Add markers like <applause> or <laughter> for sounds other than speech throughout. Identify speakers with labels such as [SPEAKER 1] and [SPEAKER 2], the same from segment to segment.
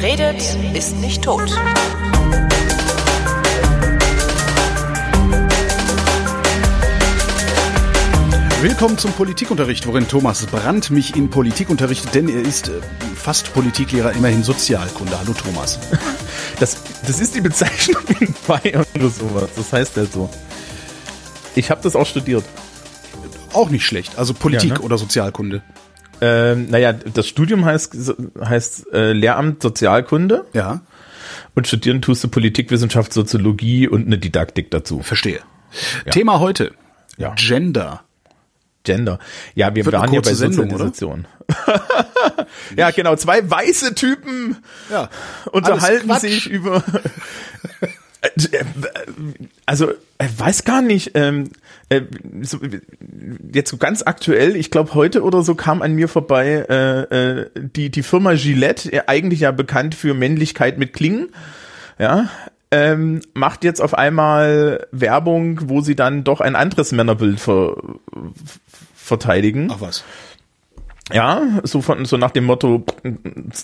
[SPEAKER 1] Wer redet, ist nicht tot.
[SPEAKER 2] Willkommen zum Politikunterricht, worin Thomas Brandt mich in Politik unterrichtet, denn er ist äh, fast Politiklehrer, immerhin Sozialkunde. Hallo Thomas. <laughs>
[SPEAKER 3] Das, das ist die Bezeichnung in Bayern oder sowas. Das heißt halt so. Ich habe das auch studiert.
[SPEAKER 2] Auch nicht schlecht. Also Politik
[SPEAKER 3] Ja, ne?
[SPEAKER 2] oder Sozialkunde.
[SPEAKER 3] Ähm, naja, das Studium heißt, heißt äh, Lehramt Sozialkunde
[SPEAKER 2] Ja,
[SPEAKER 3] und studieren tust du Politikwissenschaft, Soziologie und eine Didaktik dazu.
[SPEAKER 2] verstehe. Thema heute.
[SPEAKER 3] Ja.
[SPEAKER 2] Gender.
[SPEAKER 3] Gender. Ja, wir
[SPEAKER 2] Wird
[SPEAKER 3] waren ja bei? Sozialisation. <laughs> ja, genau. Zwei weiße Typen
[SPEAKER 2] Ja.
[SPEAKER 3] unterhalten sich über. <laughs> Also, er weiß gar nicht. Ähm, äh, so, jetzt so ganz aktuell, ich glaube heute oder so kam an mir vorbei äh, äh, die die Firma Gillette, äh, eigentlich ja bekannt für Männlichkeit mit Klingen, ja, ähm, macht jetzt auf einmal Werbung, wo sie dann doch ein anderes Männerbild ver, verteidigen.
[SPEAKER 2] Ach was.
[SPEAKER 3] Ja, so von so nach dem Motto,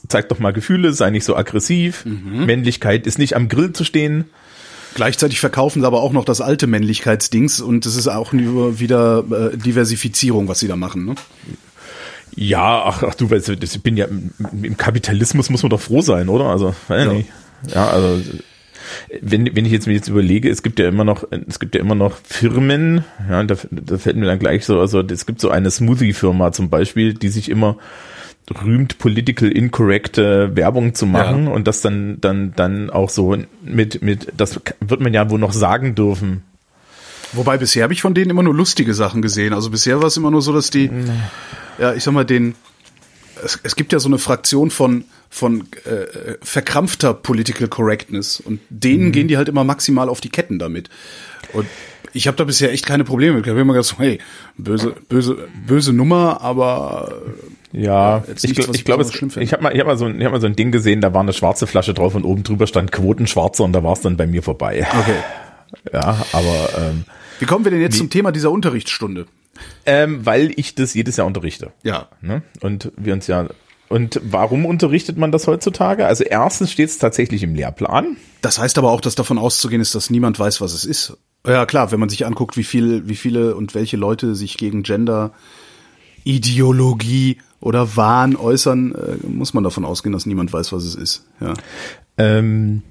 [SPEAKER 3] zeig doch mal Gefühle, sei nicht so aggressiv. Männlichkeit ist nicht am Grill zu stehen.
[SPEAKER 2] Gleichzeitig verkaufen sie aber auch noch das alte Männlichkeitsdings und es ist auch nur wieder äh, Diversifizierung, was sie da machen. Ne?
[SPEAKER 3] Ja, ach, ach du weißt, das- ich bin ja im, Kapitalismus muss man doch froh sein, oder? Also,
[SPEAKER 2] Ja.
[SPEAKER 3] ja. nicht. Ja, also wenn, wenn ich jetzt mir jetzt überlege, es gibt ja immer noch, es gibt ja immer noch Firmen, ja, da, da fällt mir dann gleich so, also es gibt so eine Smoothie-Firma zum Beispiel, die sich immer rühmt, political incorrecte Werbung zu machen
[SPEAKER 2] Ja.
[SPEAKER 3] und das dann, dann, dann auch so mit, mit, das wird man ja wohl noch sagen dürfen.
[SPEAKER 2] Wobei bisher habe ich von denen immer nur lustige Sachen gesehen. Also bisher war es immer nur so, dass die, ja, ich sag mal, den, es, es gibt ja so eine Fraktion von von äh, verkrampfter Political Correctness und denen gehen die halt immer maximal auf die Ketten damit. Und ich habe da bisher echt keine Probleme mit. Ich habe immer gesagt, hey, böse, böse, böse Nummer, aber
[SPEAKER 3] Ja,
[SPEAKER 2] jetzt
[SPEAKER 3] ich,
[SPEAKER 2] nichts,
[SPEAKER 3] gl-
[SPEAKER 2] was
[SPEAKER 3] ich
[SPEAKER 2] ich
[SPEAKER 3] glaube,
[SPEAKER 2] schlimm finde.
[SPEAKER 3] ich habe mal, ich hab mal, so ein, ich hab mal so ein Ding gesehen, da war eine schwarze Flasche drauf und oben drüber stand Quotenschwarzer und da war es dann bei mir vorbei.
[SPEAKER 2] okay.
[SPEAKER 3] Ja, aber ähm,
[SPEAKER 2] Wie kommen wir denn jetzt zum Thema dieser Unterrichtsstunde?
[SPEAKER 3] ähm, weil ich das jedes Jahr unterrichte.
[SPEAKER 2] Ja,
[SPEAKER 3] Ne? Und wir uns ja. Und warum unterrichtet man das heutzutage? Also erstens steht es tatsächlich im Lehrplan.
[SPEAKER 2] Das heißt aber auch, dass davon auszugehen ist, dass niemand weiß, was es ist. Ja, klar, wenn man sich anguckt, wie viel, wie viele und welche Leute sich gegen Gender, Ideologie oder Wahn äußern, äh, muss man davon ausgehen, dass niemand weiß, was es ist. Ja.
[SPEAKER 3] Ähm,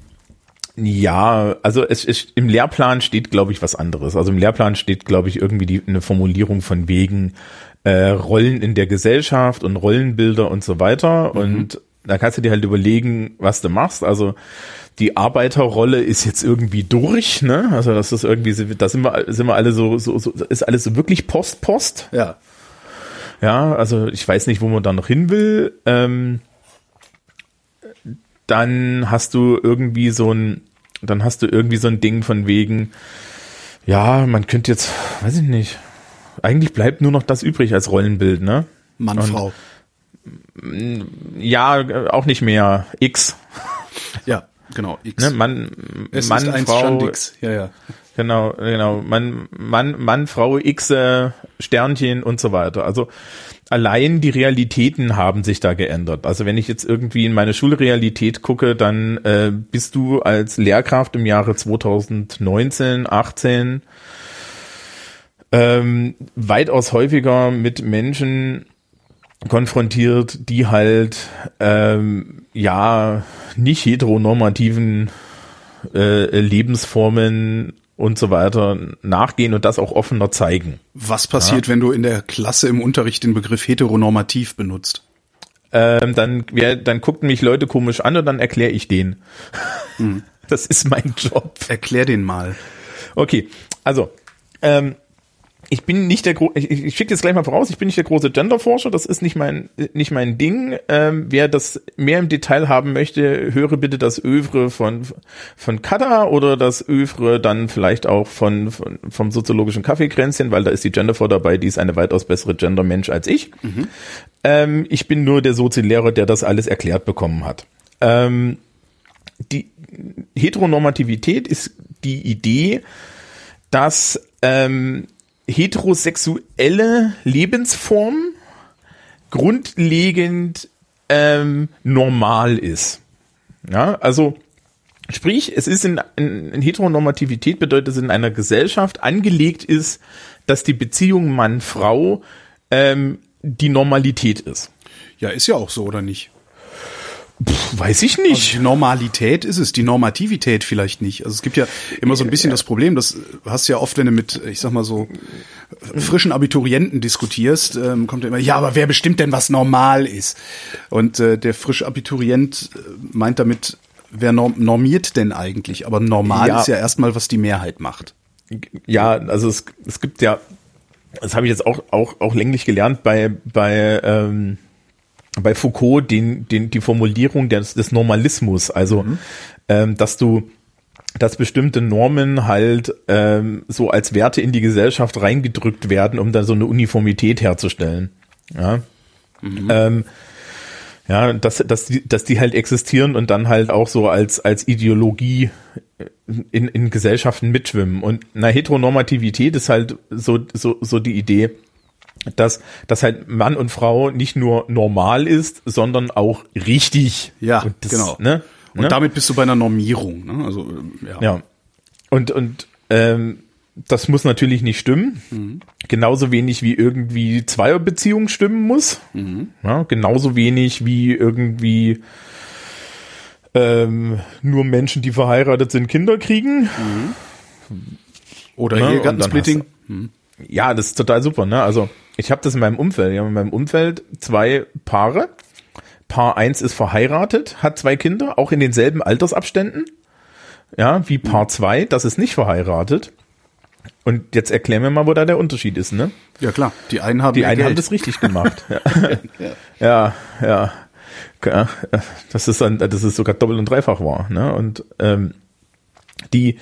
[SPEAKER 3] ja, also es, es im Lehrplan steht, glaube ich, was anderes. Also im Lehrplan steht, glaube ich, irgendwie die, eine Formulierung von wegen äh, Rollen in der Gesellschaft und Rollenbilder und so weiter. Und da kannst du dir halt überlegen, was du machst. Also die Arbeiterrolle ist jetzt irgendwie durch, ne? Also das ist irgendwie, da sind wir, sind wir alle so, so, so ist alles so wirklich Post-Post.
[SPEAKER 2] Ja.
[SPEAKER 3] Ja, also ich weiß nicht, wo man da noch hin will. Ähm, dann hast du irgendwie so ein, dann hast du irgendwie so ein Ding von wegen, ja, man könnte jetzt, weiß ich nicht, eigentlich bleibt nur noch das übrig als Rollenbild, ne?
[SPEAKER 2] Mann,
[SPEAKER 3] Und-
[SPEAKER 2] Frau.
[SPEAKER 3] Ja, äh, auch nicht mehr. X.
[SPEAKER 2] Ja, genau. X.
[SPEAKER 3] Ne? Mann,
[SPEAKER 2] es
[SPEAKER 3] Mann, Frau.
[SPEAKER 2] Ja, ja.
[SPEAKER 3] Genau, genau. Mann, Mann, Mann, Frau, X, äh, Sternchen und so weiter. Also allein die Realitäten haben sich da geändert. Also wenn ich jetzt irgendwie in meine Schulrealität gucke, dann äh, bist du als Lehrkraft im Jahre 2019, 18 ähm, weitaus häufiger mit Menschen konfrontiert, die halt ähm, ja nicht heteronormativen äh, Lebensformen und so weiter nachgehen und das auch offener zeigen.
[SPEAKER 2] Was passiert, wenn du in der Klasse im Unterricht den Begriff heteronormativ benutzt?
[SPEAKER 3] Ähm, dann, ja, dann guckten mich Leute komisch an und dann erkläre ich den. <laughs> Das ist mein Job.
[SPEAKER 2] Erklär den mal.
[SPEAKER 3] Okay, also ähm, ich bin nicht der Gro ich, ich schicke jetzt gleich mal voraus, ich bin nicht der große Genderforscher, das ist nicht mein nicht mein Ding. Ähm, wer das mehr im Detail haben möchte, höre bitte das Övre von von Kada oder das Övre dann vielleicht auch von, von vom soziologischen Kaffeekränzchen, weil da ist die Genderfor dabei, die ist eine weitaus bessere Gendermensch als ich. Ähm, ich bin nur der Soziallehrer, der das alles erklärt bekommen hat. Ähm, die Heteronormativität ist die Idee, dass ähm, heterosexuelle Lebensform grundlegend ähm, normal ist. Ja, also sprich, es ist in, in, in Heteronormativität bedeutet es in einer Gesellschaft angelegt ist, dass die Beziehung Mann-Frau ähm, die Normalität ist.
[SPEAKER 2] Ja, ist ja auch so, oder nicht?
[SPEAKER 3] Pff, weiß ich
[SPEAKER 2] Also
[SPEAKER 3] nicht.
[SPEAKER 2] die Normalität ist es, die Normativität vielleicht nicht. Also es gibt ja immer so ein bisschen das Problem, das hast du ja oft, wenn du mit, ich sag mal so, frischen Abiturienten diskutierst, ähm, kommt ja immer, ja, aber wer bestimmt denn, was normal ist? Und äh, der frische Abiturient äh, meint damit, wer norm normiert denn eigentlich? Aber normal
[SPEAKER 3] Ja.
[SPEAKER 2] ist ja erstmal, was die Mehrheit macht.
[SPEAKER 3] ja, also es, es gibt ja, das habe ich jetzt auch, auch, auch länglich gelernt bei, bei, ähm, bei Foucault, den, den, die Formulierung des, des Normalismus, also ähm, dass du dass bestimmte Normen halt ähm, so als Werte in die Gesellschaft reingedrückt werden, um dann so eine Uniformität herzustellen. Ja, ähm, ja dass, dass, die, dass die halt existieren und dann halt auch so als, als Ideologie in, in Gesellschaften mitschwimmen. Und eine Heteronormativität ist halt so, so, so die Idee, dass, dass halt Mann und Frau nicht nur normal ist, sondern auch richtig.
[SPEAKER 2] Ja,
[SPEAKER 3] und das,
[SPEAKER 2] genau.
[SPEAKER 3] Ne?
[SPEAKER 2] Und
[SPEAKER 3] ne?
[SPEAKER 2] damit bist du bei einer Normierung. Ne? Also ähm, ja.
[SPEAKER 3] Ja. Und, und ähm, das muss natürlich nicht stimmen. Genauso wenig wie irgendwie Zweierbeziehung stimmen muss. Ja, genauso wenig wie irgendwie ähm, nur Menschen, die verheiratet sind, Kinder kriegen.
[SPEAKER 2] Oder
[SPEAKER 3] Ne?
[SPEAKER 2] Ehegattensplitting.
[SPEAKER 3] Und Ja, das ist total super. Ne? Also ich habe das in meinem Umfeld. Ich habe in meinem Umfeld zwei Paare. Paar eins ist verheiratet, hat zwei Kinder, auch in denselben Altersabständen. Ja, wie Paar zwei, das ist nicht verheiratet. Und jetzt erklär mir mal, wo da der Unterschied ist, ne?
[SPEAKER 2] Ja klar, die einen haben
[SPEAKER 3] Die einen haben das richtig gemacht. <laughs> ja. ja, ja. Das ist dann, das ist sogar doppelt und dreifach wahr, ne? Und ähm, die,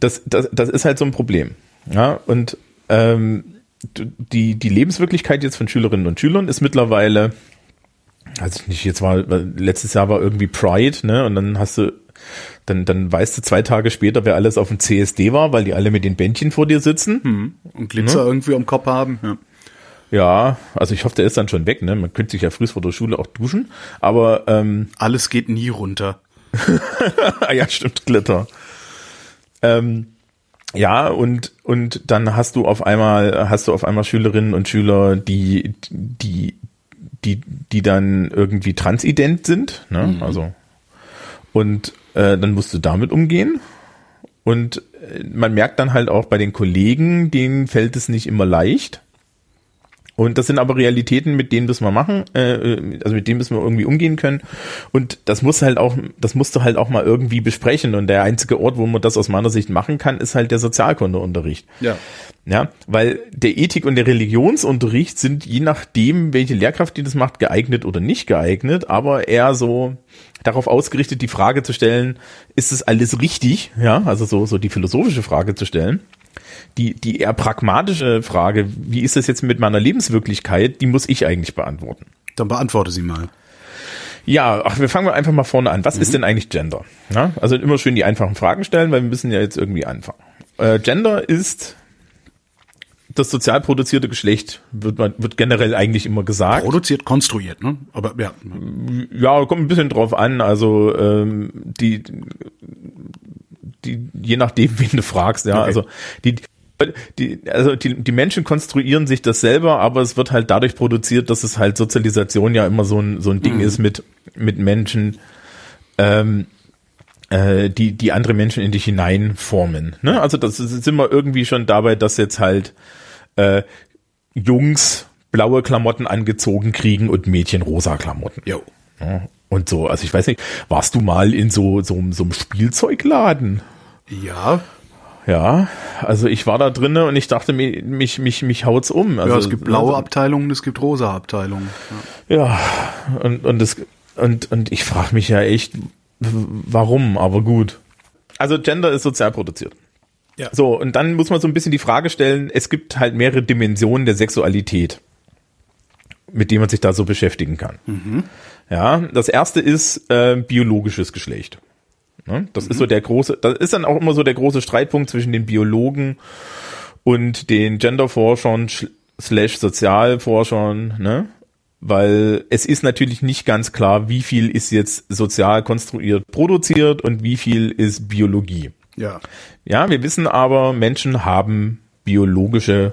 [SPEAKER 3] das, das, das ist halt so ein Problem. Ja, und ähm, die, die Lebenswirklichkeit jetzt von Schülerinnen und Schülern ist mittlerweile, also ich nicht, jetzt war, letztes Jahr war irgendwie Pride, ne? Und dann hast du, dann, dann weißt du zwei Tage später, wer alles auf dem CSD war, weil die alle mit den Bändchen vor dir sitzen.
[SPEAKER 2] und Glitzer irgendwie am Kopf haben. Ja.
[SPEAKER 3] Ja, also ich hoffe, der ist dann schon weg, ne? Man könnte sich ja früh vor der Schule auch duschen, aber ähm,
[SPEAKER 2] Alles geht nie runter. <laughs>
[SPEAKER 3] ah ja, stimmt, Glitter. Ähm, ja, und, und dann hast du auf einmal, hast du auf einmal Schülerinnen und Schüler, die, die, die, die dann irgendwie transident sind, ne? Also, und äh, dann musst du damit umgehen. Und äh, man merkt dann halt auch bei den Kollegen, denen fällt es nicht immer leicht. Und das sind aber Realitäten, mit denen müssen wir machen, äh, also mit denen müssen wir irgendwie umgehen können. Und das muss halt auch, das musst du halt auch mal irgendwie besprechen. Und der einzige Ort, wo man das aus meiner Sicht machen kann, ist halt der Sozialkundeunterricht.
[SPEAKER 2] Ja.
[SPEAKER 3] Ja, weil der Ethik- und der Religionsunterricht sind je nachdem, welche Lehrkraft die das macht, geeignet oder nicht geeignet, aber eher so darauf ausgerichtet, die Frage zu stellen, ist es alles richtig? Ja, also so, so die philosophische Frage zu stellen. Die, die eher pragmatische Frage, wie ist das jetzt mit meiner Lebenswirklichkeit, die muss ich eigentlich beantworten.
[SPEAKER 2] Dann beantworte sie mal.
[SPEAKER 3] Ja, ach, wir fangen mal einfach mal vorne an. Was ist denn eigentlich Gender? Ja, also immer schön die einfachen Fragen stellen, weil wir müssen ja jetzt irgendwie anfangen. Äh, Gender ist das sozial produzierte Geschlecht, wird, man, wird generell eigentlich immer gesagt.
[SPEAKER 2] Produziert, konstruiert, ne? Aber ja.
[SPEAKER 3] Ja, kommt ein bisschen drauf an. Also ähm, die, die, je nachdem, <laughs> wen du fragst, ja.
[SPEAKER 2] Okay.
[SPEAKER 3] Also die, die, also die, die Menschen konstruieren sich das selber, aber es wird halt dadurch produziert, dass es halt Sozialisation ja immer so ein, so ein Ding ist mit, mit Menschen, ähm, äh, die, die andere Menschen in dich hineinformen. Ne? Also das ist, sind wir irgendwie schon dabei, dass jetzt halt äh, Jungs blaue Klamotten angezogen kriegen und Mädchen rosa Klamotten.
[SPEAKER 2] Jo.
[SPEAKER 3] Ja, und so, also ich weiß nicht, warst du mal in so, so, so einem Spielzeugladen?
[SPEAKER 2] Ja.
[SPEAKER 3] Ja, also ich war da drinne und ich dachte, mich, mich, mich, mich haut's um. Also,
[SPEAKER 2] ja, es gibt blaue Abteilungen, es gibt rosa Abteilungen. Ja.
[SPEAKER 3] Ja, und, und, das, und, und ich frage mich ja echt, warum, aber gut. Also Gender ist sozial produziert.
[SPEAKER 2] Ja.
[SPEAKER 3] So, und dann muss man so ein bisschen die Frage stellen, es gibt halt mehrere Dimensionen der Sexualität, mit denen man sich da so beschäftigen kann. Ja, das erste ist äh, biologisches Geschlecht. Ne? Das ist so der große, das ist dann auch immer so der große Streitpunkt zwischen den Biologen und den Genderforschern sch- slash Sozialforschern, ne? weil es ist natürlich nicht ganz klar, wie viel ist jetzt sozial konstruiert produziert und wie viel ist Biologie.
[SPEAKER 2] Ja.
[SPEAKER 3] Ja, wir wissen aber, Menschen haben biologische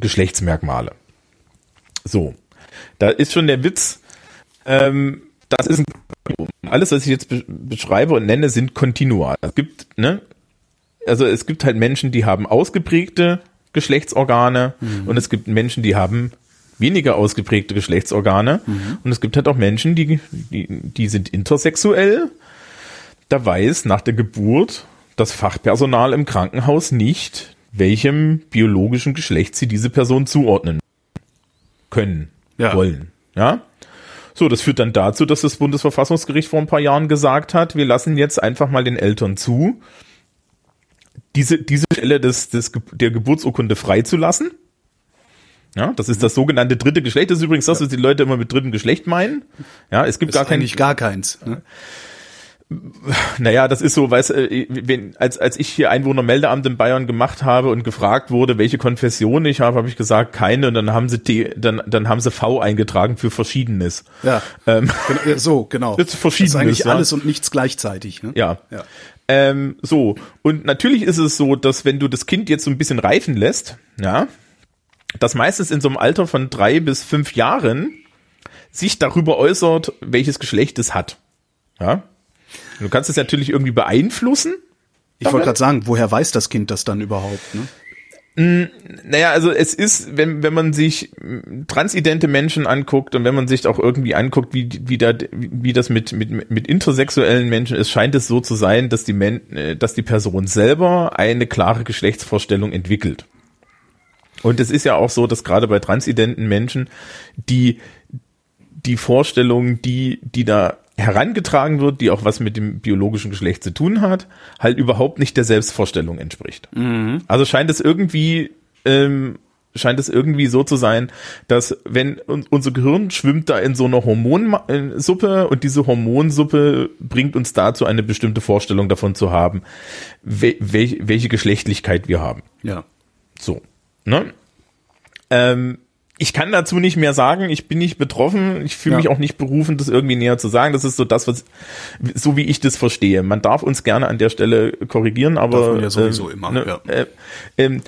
[SPEAKER 3] Geschlechtsmerkmale. So, da ist schon der Witz, ähm, das ist ein alles, was ich jetzt be beschreibe und nenne, sind Kontinua. Es gibt, ne, also es gibt halt Menschen, die haben ausgeprägte Geschlechtsorgane mhm. und es gibt Menschen, die haben weniger ausgeprägte Geschlechtsorgane mhm. und es gibt halt auch Menschen, die, die, die sind intersexuell. Da weiß nach der Geburt das Fachpersonal im Krankenhaus nicht, welchem biologischen Geschlecht sie diese Person zuordnen können, ja. wollen. Ja. So, das führt dann dazu, dass das Bundesverfassungsgericht vor ein paar Jahren gesagt hat, wir lassen jetzt einfach mal den Eltern zu, diese, diese Stelle des, des, der Geburtsurkunde freizulassen. Ja, das ist das sogenannte dritte Geschlecht. Das ist übrigens das, was die Leute immer mit drittem Geschlecht meinen. Ja, es gibt
[SPEAKER 2] das
[SPEAKER 3] gar kein,
[SPEAKER 2] gar keins. Ne?
[SPEAKER 3] Naja, das ist so, weißt äh, wenn, als, als ich hier Einwohnermeldeamt in Bayern gemacht habe und gefragt wurde, welche Konfession ich habe, habe ich gesagt, keine, und dann haben sie T, dann, dann haben sie V eingetragen für Verschiedenes.
[SPEAKER 2] Ja. Ähm, so, genau. <laughs>
[SPEAKER 3] Das ist Verschiedenes. Das ist
[SPEAKER 2] eigentlich ja. alles und nichts gleichzeitig. Ne?
[SPEAKER 3] Ja. ja. Ähm, so. Und natürlich ist es so, dass wenn du das Kind jetzt so ein bisschen reifen lässt, ja, das meistens in so einem Alter von drei bis fünf Jahren sich darüber äußert, welches Geschlecht es hat. Ja. Du kannst es natürlich irgendwie beeinflussen.
[SPEAKER 2] Ich wollte gerade sagen, woher weiß das Kind das dann überhaupt? Ne?
[SPEAKER 3] Mm, naja, also es ist, wenn, wenn man sich transidente Menschen anguckt und wenn man sich auch irgendwie anguckt, wie, wie, da, wie das mit, mit, mit intersexuellen Menschen ist, scheint es so zu sein, dass die, Men äh, dass die Person selber eine klare Geschlechtsvorstellung entwickelt. Und es ist ja auch so, dass gerade bei transidenten Menschen die, die Vorstellung, die, die da herangetragen wird, die auch was mit dem biologischen Geschlecht zu tun hat, halt überhaupt nicht der Selbstvorstellung entspricht. Mhm. Also scheint es irgendwie ähm, scheint es irgendwie so zu sein, dass wenn unser Gehirn schwimmt da in so einer Hormonsuppe und diese Hormonsuppe bringt uns dazu, eine bestimmte Vorstellung davon zu haben, welche Geschlechtlichkeit wir haben.
[SPEAKER 2] Ja.
[SPEAKER 3] So. Ne? Ähm, ich kann dazu nicht mehr sagen. Ich bin nicht betroffen. Ich fühle ja. mich auch nicht berufen, das irgendwie näher zu sagen. Das ist so das, was, so wie ich das verstehe. Man darf uns gerne an der Stelle korrigieren, aber.
[SPEAKER 2] ja sowieso äh, immer,
[SPEAKER 3] ne, ja. Äh, äh,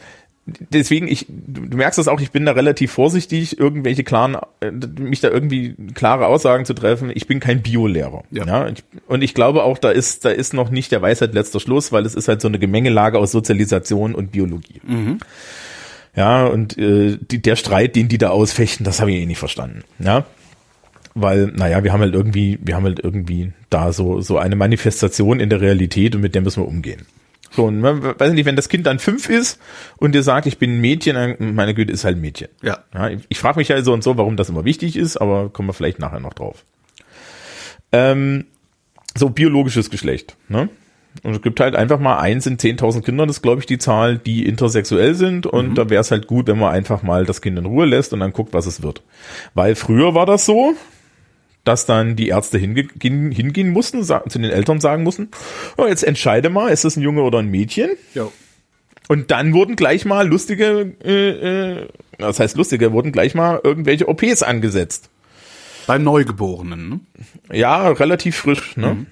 [SPEAKER 3] deswegen, ich, du merkst das auch, ich bin da relativ vorsichtig, irgendwelche klaren, äh, mich da irgendwie klare Aussagen zu treffen. Ich bin kein Biolehrer. Ja. ja und ich glaube auch, da ist, da ist noch nicht der Weisheit letzter Schluss, weil es ist halt so eine Gemengelage aus Sozialisation und Biologie. Mhm. Ja, und äh, die, der Streit, den die da ausfechten, das habe ich eh nicht verstanden. Ja. Weil, naja, wir haben halt irgendwie, wir haben halt irgendwie da so, so eine Manifestation in der Realität und mit der müssen wir umgehen. So, und man, weiß nicht, wenn das Kind dann fünf ist und dir sagt, ich bin ein Mädchen, dann, meine Güte, ist halt ein Mädchen.
[SPEAKER 2] Ja.
[SPEAKER 3] ja ich ich frage mich ja so und so, warum das immer wichtig ist, aber kommen wir vielleicht nachher noch drauf. Ähm, so biologisches Geschlecht. Ne? Und es gibt halt einfach mal eins in 10.000 Kindern, das glaube ich die Zahl, die intersexuell sind. Und mhm. da wäre es halt gut, wenn man einfach mal das Kind in Ruhe lässt und dann guckt, was es wird. Weil früher war das so, dass dann die Ärzte hingehen, hingehen mussten, zu den Eltern sagen mussten, oh, jetzt entscheide mal, ist das ein Junge oder ein Mädchen?
[SPEAKER 2] Ja.
[SPEAKER 3] Und dann wurden gleich mal lustige, äh, äh, das heißt lustige, wurden gleich mal irgendwelche OPs angesetzt.
[SPEAKER 2] Beim Neugeborenen, ne?
[SPEAKER 3] Ja, relativ frisch, ne? Mhm.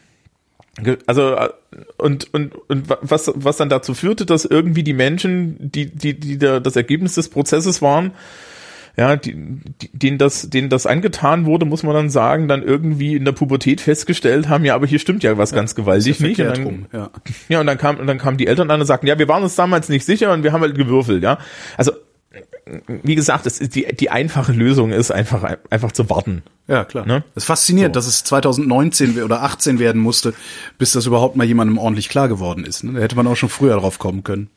[SPEAKER 3] Also äh, und und und was was dann dazu führte, dass irgendwie die Menschen, die die die da das Ergebnis des Prozesses waren, ja, die, die, denen das denen das angetan wurde, muss man dann sagen, dann irgendwie in der Pubertät festgestellt haben, ja, aber hier stimmt ja was ja, ganz gewaltig ja nicht. Und dann, rum, ja. ja, und dann kam und dann kamen die Eltern an und sagten, ja, wir waren uns damals nicht sicher und wir haben halt gewürfelt, ja. Also wie gesagt, es ist die, die einfache Lösung ist einfach, einfach zu warten.
[SPEAKER 2] Ja, klar. Ne? Es ist faszinierend, so. dass es 2019 oder 18 werden musste, bis das überhaupt mal jemandem ordentlich klar geworden ist. Ne? Da hätte man auch schon früher drauf kommen können.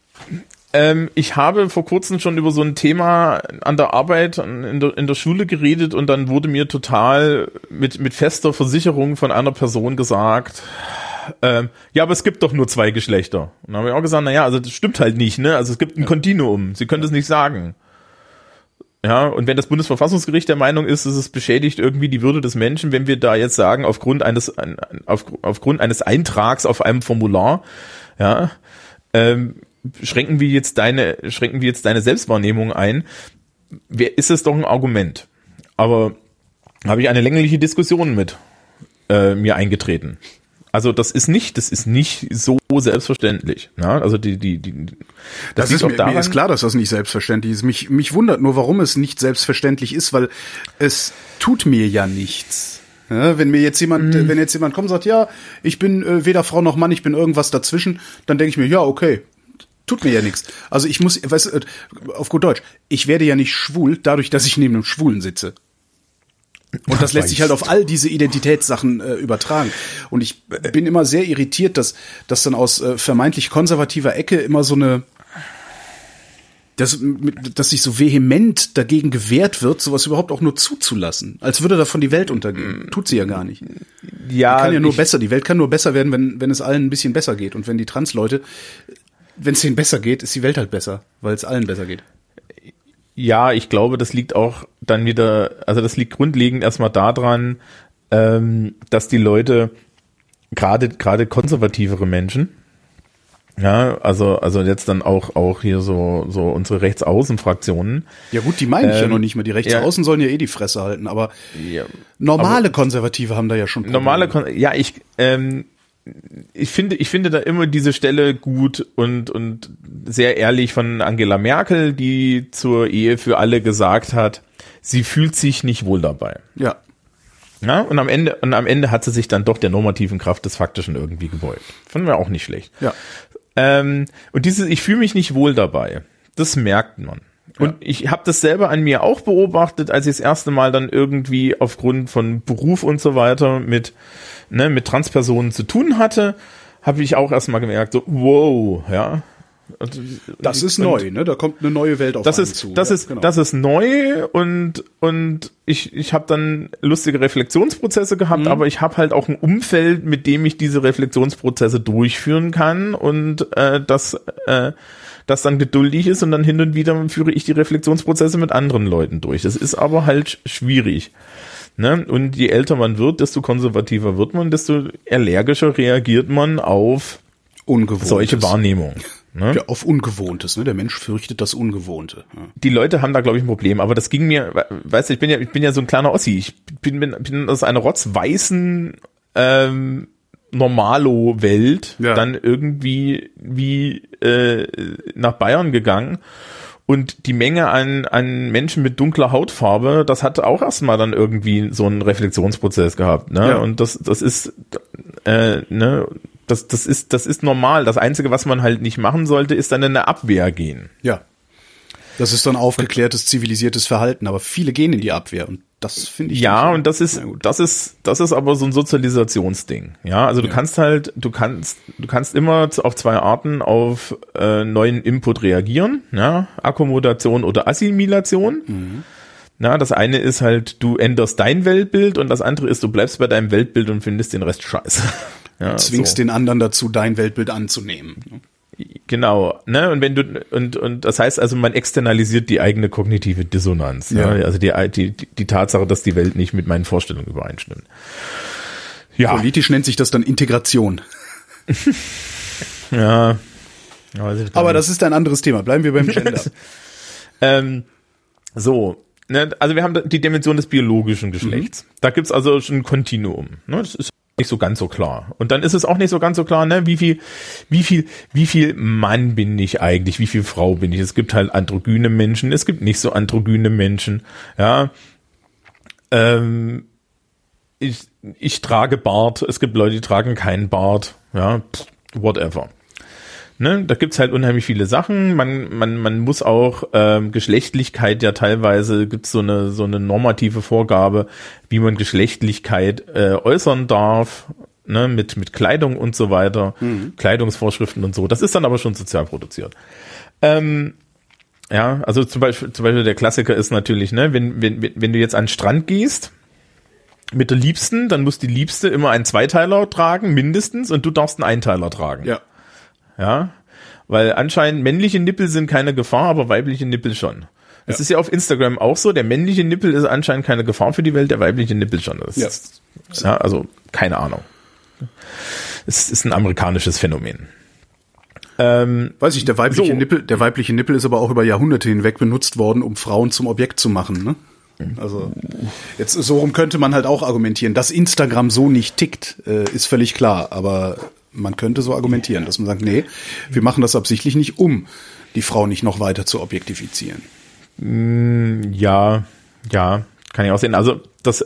[SPEAKER 3] Ähm, ich habe vor kurzem schon über so ein Thema an der Arbeit in der, in der Schule geredet und dann wurde mir total mit, mit fester Versicherung von einer Person gesagt, ähm, ja, aber es gibt doch nur zwei Geschlechter. Und dann habe ich auch gesagt, naja, also das stimmt halt nicht, ne? Also es gibt ein. Kontinuum. Sie können das nicht sagen. Ja, und wenn das Bundesverfassungsgericht der Meinung ist, dass es beschädigt irgendwie die Würde des Menschen, wenn wir da jetzt sagen, aufgrund eines, auf, aufgrund eines Eintrags auf einem Formular, ja, ähm, schränken wir jetzt deine, schränken wir jetzt deine Selbstwahrnehmung ein, wer, ist es doch ein Argument. Aber habe ich eine längliche Diskussion mit äh, mir eingetreten. Also das ist nicht, das ist nicht so selbstverständlich. Ne? Also die, die, die
[SPEAKER 2] das, das ist mir, daran, mir ist klar, dass das nicht selbstverständlich ist. Mich, mich wundert nur, warum es nicht selbstverständlich ist, weil es tut mir ja nichts. Ja, wenn mir jetzt jemand, mhm. wenn jetzt jemand kommt und sagt, ja, ich bin äh, weder Frau noch Mann, ich bin irgendwas dazwischen, dann denke ich mir, ja, okay, tut mir ja nichts. Also ich muss, weißt du, auf gut Deutsch, ich werde ja nicht schwul, dadurch, dass ich neben einem Schwulen sitze. Und das lässt sich halt auf all diese Identitätssachen äh, übertragen. Und ich bin immer sehr irritiert, dass, dass dann aus äh, vermeintlich konservativer Ecke immer so eine, dass, dass sich so vehement dagegen gewehrt wird, sowas überhaupt auch nur zuzulassen. Als würde davon die Welt untergehen. Tut sie ja gar nicht. Ja. Die kann ja nur besser, die Welt kann nur besser werden, wenn, wenn es allen ein bisschen besser geht. Und wenn die Transleute, wenn es denen besser geht, ist die Welt halt besser, weil es allen besser geht.
[SPEAKER 3] Ja, ich glaube, das liegt auch dann wieder, also das liegt grundlegend erstmal daran, ähm, dass die Leute, gerade gerade konservativere Menschen, ja, also also jetzt dann auch auch hier so so unsere Rechtsaußenfraktionen.
[SPEAKER 2] Ja gut, die meine ich ähm, ja noch nicht mal. Die Rechtsaußen ja, sollen ja eh die Fresse halten, aber ja, normale aber Konservative haben da ja schon.
[SPEAKER 3] Probleme. Normale, Kon ja ich ähm, ich finde, ich finde da immer diese Stelle gut und, und sehr ehrlich von Angela Merkel, die zur Ehe für alle gesagt hat, sie fühlt sich nicht wohl dabei.
[SPEAKER 2] Ja.
[SPEAKER 3] Ja, und am Ende, und am Ende hat sie sich dann doch der normativen Kraft des Faktischen irgendwie gebeugt. Fanden wir auch nicht schlecht.
[SPEAKER 2] Ja.
[SPEAKER 3] Ähm, und dieses, ich fühle mich nicht wohl dabei, das merkt man. Und ja. ich habe das selber an mir auch beobachtet, als ich das erste Mal dann irgendwie aufgrund von Beruf und so weiter mit ne, mit Transpersonen zu tun hatte, habe ich auch erstmal gemerkt, so, wow, ja.
[SPEAKER 2] Und, das ist und, neu, ne? Da kommt eine neue Welt auf
[SPEAKER 3] das ist, zu. Das ja, ist, genau. das ist neu und und ich ich habe dann lustige Reflexionsprozesse gehabt, mhm. aber ich habe halt auch ein Umfeld, mit dem ich diese Reflexionsprozesse durchführen kann und äh, das äh, das dann geduldig ist und dann hin und wieder führe ich die Reflexionsprozesse mit anderen Leuten durch. Das ist aber halt schwierig. Ne? Und je älter man wird, desto konservativer wird man, desto allergischer reagiert man auf solche Wahrnehmungen. <laughs>
[SPEAKER 2] Ne? Ja, auf Ungewohntes, ne? Der Mensch fürchtet das Ungewohnte. Ja.
[SPEAKER 3] Die Leute haben da, glaube ich, ein Problem, aber das ging mir, weißt du, ich bin ja, ich bin ja so ein kleiner Ossi. Ich bin, bin, bin aus einer rotzweißen ähm, Normalo-Welt ja. dann irgendwie wie äh, nach Bayern gegangen und die Menge an, an Menschen mit dunkler Hautfarbe, das hat auch erstmal dann irgendwie so einen Reflexionsprozess gehabt. Ne? Ja. Und das, das ist, äh, ne, das, das ist, das ist normal. Das Einzige, was man halt nicht machen sollte, ist dann in eine Abwehr gehen.
[SPEAKER 2] Ja. Das ist dann aufgeklärtes, zivilisiertes Verhalten, aber viele gehen in die Abwehr und das finde ich.
[SPEAKER 3] Ja, und das ist, das ist, das ist aber so ein Sozialisationsding. Ja, also du ja. kannst halt, du kannst, du kannst immer auf zwei Arten auf äh, neuen Input reagieren, ja, Akkommodation oder Assimilation. Mhm. Na, das eine ist halt, du änderst dein Weltbild und das andere ist, du bleibst bei deinem Weltbild und findest den Rest scheiße.
[SPEAKER 2] Ja, zwingst so. den anderen dazu, dein Weltbild anzunehmen.
[SPEAKER 3] Genau, ne? Und wenn du und und das heißt also, man externalisiert die eigene kognitive Dissonanz, ja. Ne? also die, die die Tatsache, dass die Welt nicht mit meinen Vorstellungen übereinstimmt.
[SPEAKER 2] Ja. Politisch nennt sich das dann Integration. <laughs>
[SPEAKER 3] ja.
[SPEAKER 2] Aber das ist ein anderes Thema. Bleiben wir beim Gender. <laughs>
[SPEAKER 3] ähm, so, ne? also wir haben die Dimension des biologischen Geschlechts. Mhm. Da gibt's also schon ein Kontinuum. Ne? Das ist nicht so ganz so klar. Und dann ist es auch nicht so ganz so klar, ne, wie viel, wie viel, wie viel Mann bin ich eigentlich, wie viel Frau bin ich. Es gibt halt androgyne Menschen, es gibt nicht so androgyne Menschen, ja. Ähm, ich, ich trage Bart, es gibt Leute, die tragen keinen Bart, ja, whatever ne, da gibt's halt unheimlich viele Sachen. Man, man, man muss auch ähm, Geschlechtlichkeit ja teilweise gibt's so eine so eine normative Vorgabe, wie man Geschlechtlichkeit äh, äußern darf, ne, mit mit Kleidung und so weiter, mhm. Kleidungsvorschriften und so. Das ist dann aber schon sozial produziert. Ähm, ja, also zum Beispiel, zum Beispiel der Klassiker ist natürlich, ne, wenn, wenn, wenn du jetzt an den Strand gehst, mit der Liebsten, dann muss die Liebste immer einen Zweiteiler tragen, mindestens, und du darfst einen Einteiler tragen.
[SPEAKER 2] Ja.
[SPEAKER 3] Ja, weil anscheinend männliche Nippel sind keine Gefahr, aber weibliche Nippel schon. Das ja. ist ja auf Instagram auch so. Der männliche Nippel ist anscheinend keine Gefahr für die Welt, der weibliche Nippel schon. Das ja. Ist, ja, also keine Ahnung. Es ist ein amerikanisches Phänomen.
[SPEAKER 2] Ähm, Weiß ich, der weibliche so. Nippel, der weibliche Nippel ist aber auch über Jahrhunderte hinweg benutzt worden, um Frauen zum Objekt zu machen, ne? Also jetzt so rum könnte man halt auch argumentieren, dass Instagram so nicht tickt, äh, ist völlig klar. Aber man könnte so argumentieren, dass man sagt, nee, wir machen das absichtlich nicht, um die Frau nicht noch weiter zu objektifizieren.
[SPEAKER 3] Ja, ja, kann ich auch sehen. Also das,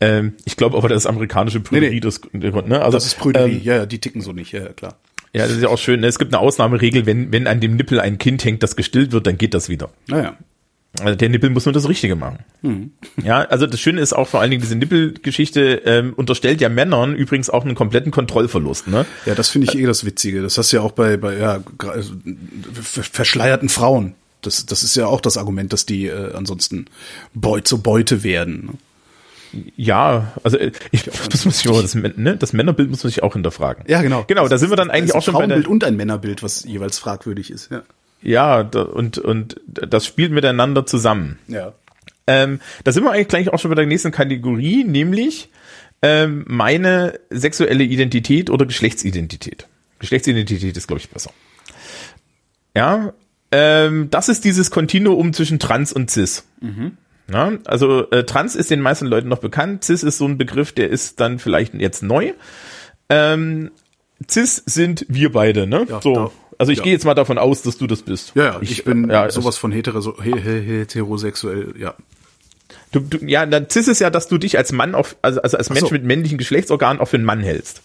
[SPEAKER 3] ähm, ich glaube aber das amerikanische Prüderie,
[SPEAKER 2] Nee, nee.
[SPEAKER 3] das, ne? also,
[SPEAKER 2] Das ist Prüderie,
[SPEAKER 3] ähm,
[SPEAKER 2] ja, ja, die ticken so nicht, ja, ja, klar.
[SPEAKER 3] ja, das ist ja auch schön. Ne? Es gibt eine Ausnahmeregel, wenn, wenn an dem Nippel ein Kind hängt, das gestillt wird, dann geht das wieder.
[SPEAKER 2] Naja.
[SPEAKER 3] Also der Nippel muss nur das Richtige machen. Ja, also das Schöne ist auch vor allen Dingen diese Nippelgeschichte ähm, unterstellt ja Männern übrigens auch einen kompletten Kontrollverlust. Ne?
[SPEAKER 2] Ja, das finde ich eh das Witzige. Das hast du ja auch bei, bei ja, ver- verschleierten Frauen. Das, das ist ja auch das Argument, dass die äh, ansonsten Beut zur Beute werden. ne?
[SPEAKER 3] Ja, also äh, ich, das muss ich aber das, ne, das Männerbild muss man sich auch hinterfragen.
[SPEAKER 2] Ja, genau.
[SPEAKER 3] Genau, da sind wir dann eigentlich auch schon bei der,
[SPEAKER 2] Frauenbild und ein Männerbild, was jeweils fragwürdig ist. Ja.
[SPEAKER 3] Ja, und und das spielt miteinander zusammen.
[SPEAKER 2] ja.
[SPEAKER 3] Ähm, da sind wir eigentlich gleich auch schon bei der nächsten Kategorie, nämlich ähm, meine sexuelle Identität oder Geschlechtsidentität. Geschlechtsidentität ist, glaube ich, besser. Ja, ähm, das ist dieses Kontinuum zwischen Trans und Cis. Ja, also äh, Trans ist den meisten Leuten noch bekannt. Cis ist so ein Begriff, der ist dann vielleicht jetzt neu. Ähm, Cis sind wir beide, ne?
[SPEAKER 2] Ja,
[SPEAKER 3] so. Also ich
[SPEAKER 2] ja.
[SPEAKER 3] gehe jetzt mal davon aus, dass du das bist.
[SPEAKER 2] Ja, ja, ich, bin
[SPEAKER 3] ja,
[SPEAKER 2] sowas von hetero, he, he, heterosexuell, ja.
[SPEAKER 3] Du, du, ja, dann Cis ist ja, dass du dich als Mann auf, also, also als Mensch
[SPEAKER 2] so.
[SPEAKER 3] mit männlichen Geschlechtsorganen auch für einen Mann hältst.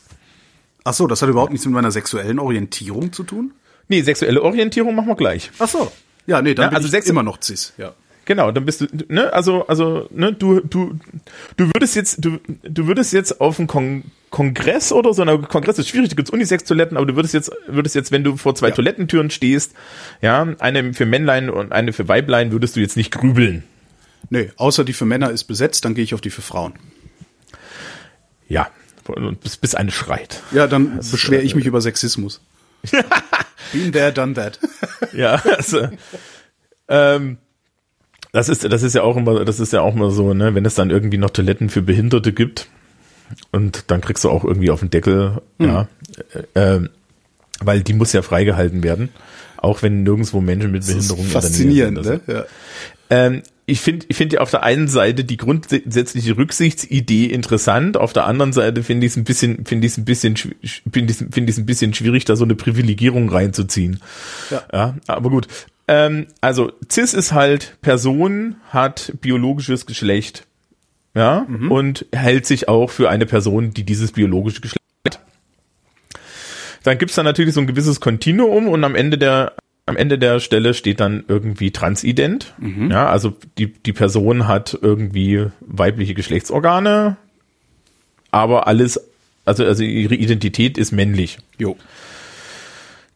[SPEAKER 2] Ach so, das hat überhaupt nichts mit meiner sexuellen Orientierung zu tun?
[SPEAKER 3] Nee, sexuelle Orientierung machen wir gleich.
[SPEAKER 2] Ach so. Ja, nee, dann
[SPEAKER 3] Ja,
[SPEAKER 2] bin
[SPEAKER 3] also
[SPEAKER 2] ich immer noch cis, ja.
[SPEAKER 3] Genau, dann bist du, ne, also, also, ne, du, du, du würdest jetzt, du, du würdest jetzt auf einen Kon Kongress oder so, na, Kongress ist schwierig, da gibt's Unisex-Toiletten, aber du würdest jetzt, würdest jetzt, wenn du vor zwei
[SPEAKER 2] Ja.
[SPEAKER 3] Toilettentüren stehst, ja, eine für Männlein und eine für Weiblein, würdest du jetzt nicht grübeln.
[SPEAKER 2] Nee, außer die für Männer ist besetzt, dann gehe ich auf die für Frauen.
[SPEAKER 3] Ja, bis, bis eine schreit.
[SPEAKER 2] Ja, dann beschwere ich mich über Sexismus. <laughs> Been there, done that.
[SPEAKER 3] Ja, also, ähm, das ist, das ist ja auch immer, das ist ja auch immer so, ne, wenn es dann irgendwie noch Toiletten für Behinderte gibt und dann kriegst du auch irgendwie auf den Deckel, ja, äh, ähm, weil die muss ja freigehalten werden, auch wenn nirgendwo Menschen mit
[SPEAKER 2] Das ist
[SPEAKER 3] Behinderung in der Nähe
[SPEAKER 2] faszinierend,
[SPEAKER 3] sind.
[SPEAKER 2] ne? Ja.
[SPEAKER 3] Ähm, ich finde ich finde ja auf der einen Seite die grundsätzliche Rücksichtsidee interessant, auf der anderen Seite finde ich es ein bisschen finde ich es ein bisschen schw- finde ich finde ich es ein bisschen schwierig da so eine Privilegierung reinzuziehen.
[SPEAKER 2] Ja.
[SPEAKER 3] ja aber gut. Ähm, also cis ist halt Person hat biologisches Geschlecht. Ja, und hält sich auch für eine Person, die dieses biologische Geschlecht hat. Dann gibt's dann natürlich so ein gewisses Kontinuum und am Ende der am Ende der Stelle steht dann irgendwie transident. Ja, also die, die Person hat irgendwie weibliche Geschlechtsorgane, aber alles, also, also ihre Identität ist männlich.
[SPEAKER 2] Jo.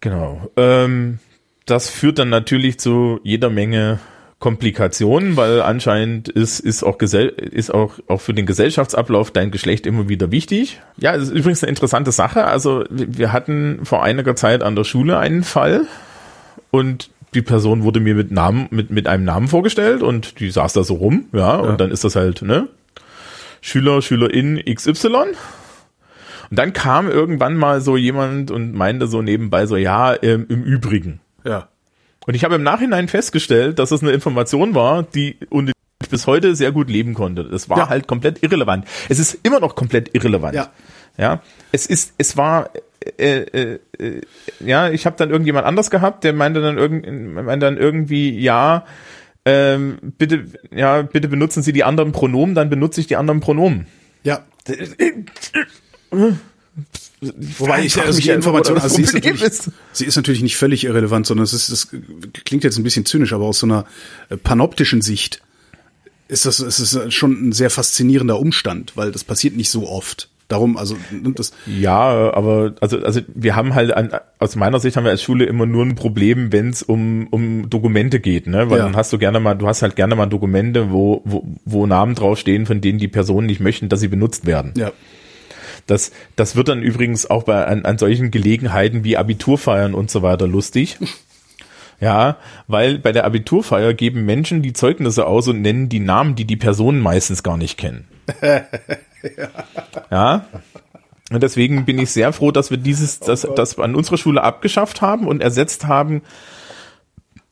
[SPEAKER 3] Genau. Ähm, das führt dann natürlich zu jeder Menge Komplikationen, weil anscheinend ist, ist auch gesell ist auch, auch für den Gesellschaftsablauf dein Geschlecht immer wieder wichtig. Ja, es ist übrigens eine interessante Sache. Also wir hatten vor einiger Zeit an der Schule einen Fall und die Person wurde mir mit Namen, mit, mit einem Namen vorgestellt und die saß da so rum, ja, und dann ist das halt, ne? Schüler, Schülerin XY. Und dann kam irgendwann mal so jemand und meinte so nebenbei so, ja, ähm, im Übrigen.
[SPEAKER 2] Ja.
[SPEAKER 3] Und ich habe im Nachhinein festgestellt, dass es eine Information war, die und ich bis heute sehr gut leben konnte. Das war
[SPEAKER 2] Ja.
[SPEAKER 3] halt komplett irrelevant. Es ist immer noch komplett irrelevant.
[SPEAKER 2] Ja.
[SPEAKER 3] Ja. Es ist, es war, äh, äh, äh, ja, ich habe dann irgendjemand anders gehabt, der meinte dann irgend, meinte dann irgendwie, ja, ähm, bitte, ja, bitte benutzen Sie die anderen Pronomen, dann benutze ich die anderen Pronomen.
[SPEAKER 2] Ja. <laughs> Wobei ich also die
[SPEAKER 3] ja
[SPEAKER 2] Information, also sie ist, natürlich,
[SPEAKER 3] ist.
[SPEAKER 2] sie ist natürlich nicht völlig irrelevant, sondern es ist, das klingt jetzt ein bisschen zynisch, aber aus so einer äh, panoptischen Sicht ist das, es ist schon ein sehr faszinierender Umstand, weil das passiert nicht so oft. Darum, also das,
[SPEAKER 3] Ja, aber also also wir haben halt an, aus meiner Sicht haben wir als Schule immer nur ein Problem, wenn es um um Dokumente geht, ne? Weil
[SPEAKER 2] Ja.
[SPEAKER 3] dann hast du gerne mal, du hast halt gerne mal Dokumente, wo wo, wo Namen draufstehen, von denen die Personen nicht möchten, dass sie benutzt werden.
[SPEAKER 2] ja,
[SPEAKER 3] Das das wird dann übrigens auch bei an, an solchen Gelegenheiten wie Abiturfeiern und so weiter lustig. <laughs> Ja, weil bei der Abiturfeier geben Menschen die Zeugnisse aus und nennen die Namen, die die Personen meistens gar nicht kennen. <laughs> Ja. Und deswegen bin ich sehr froh, dass wir dieses, das, das an unserer Schule abgeschafft haben und ersetzt haben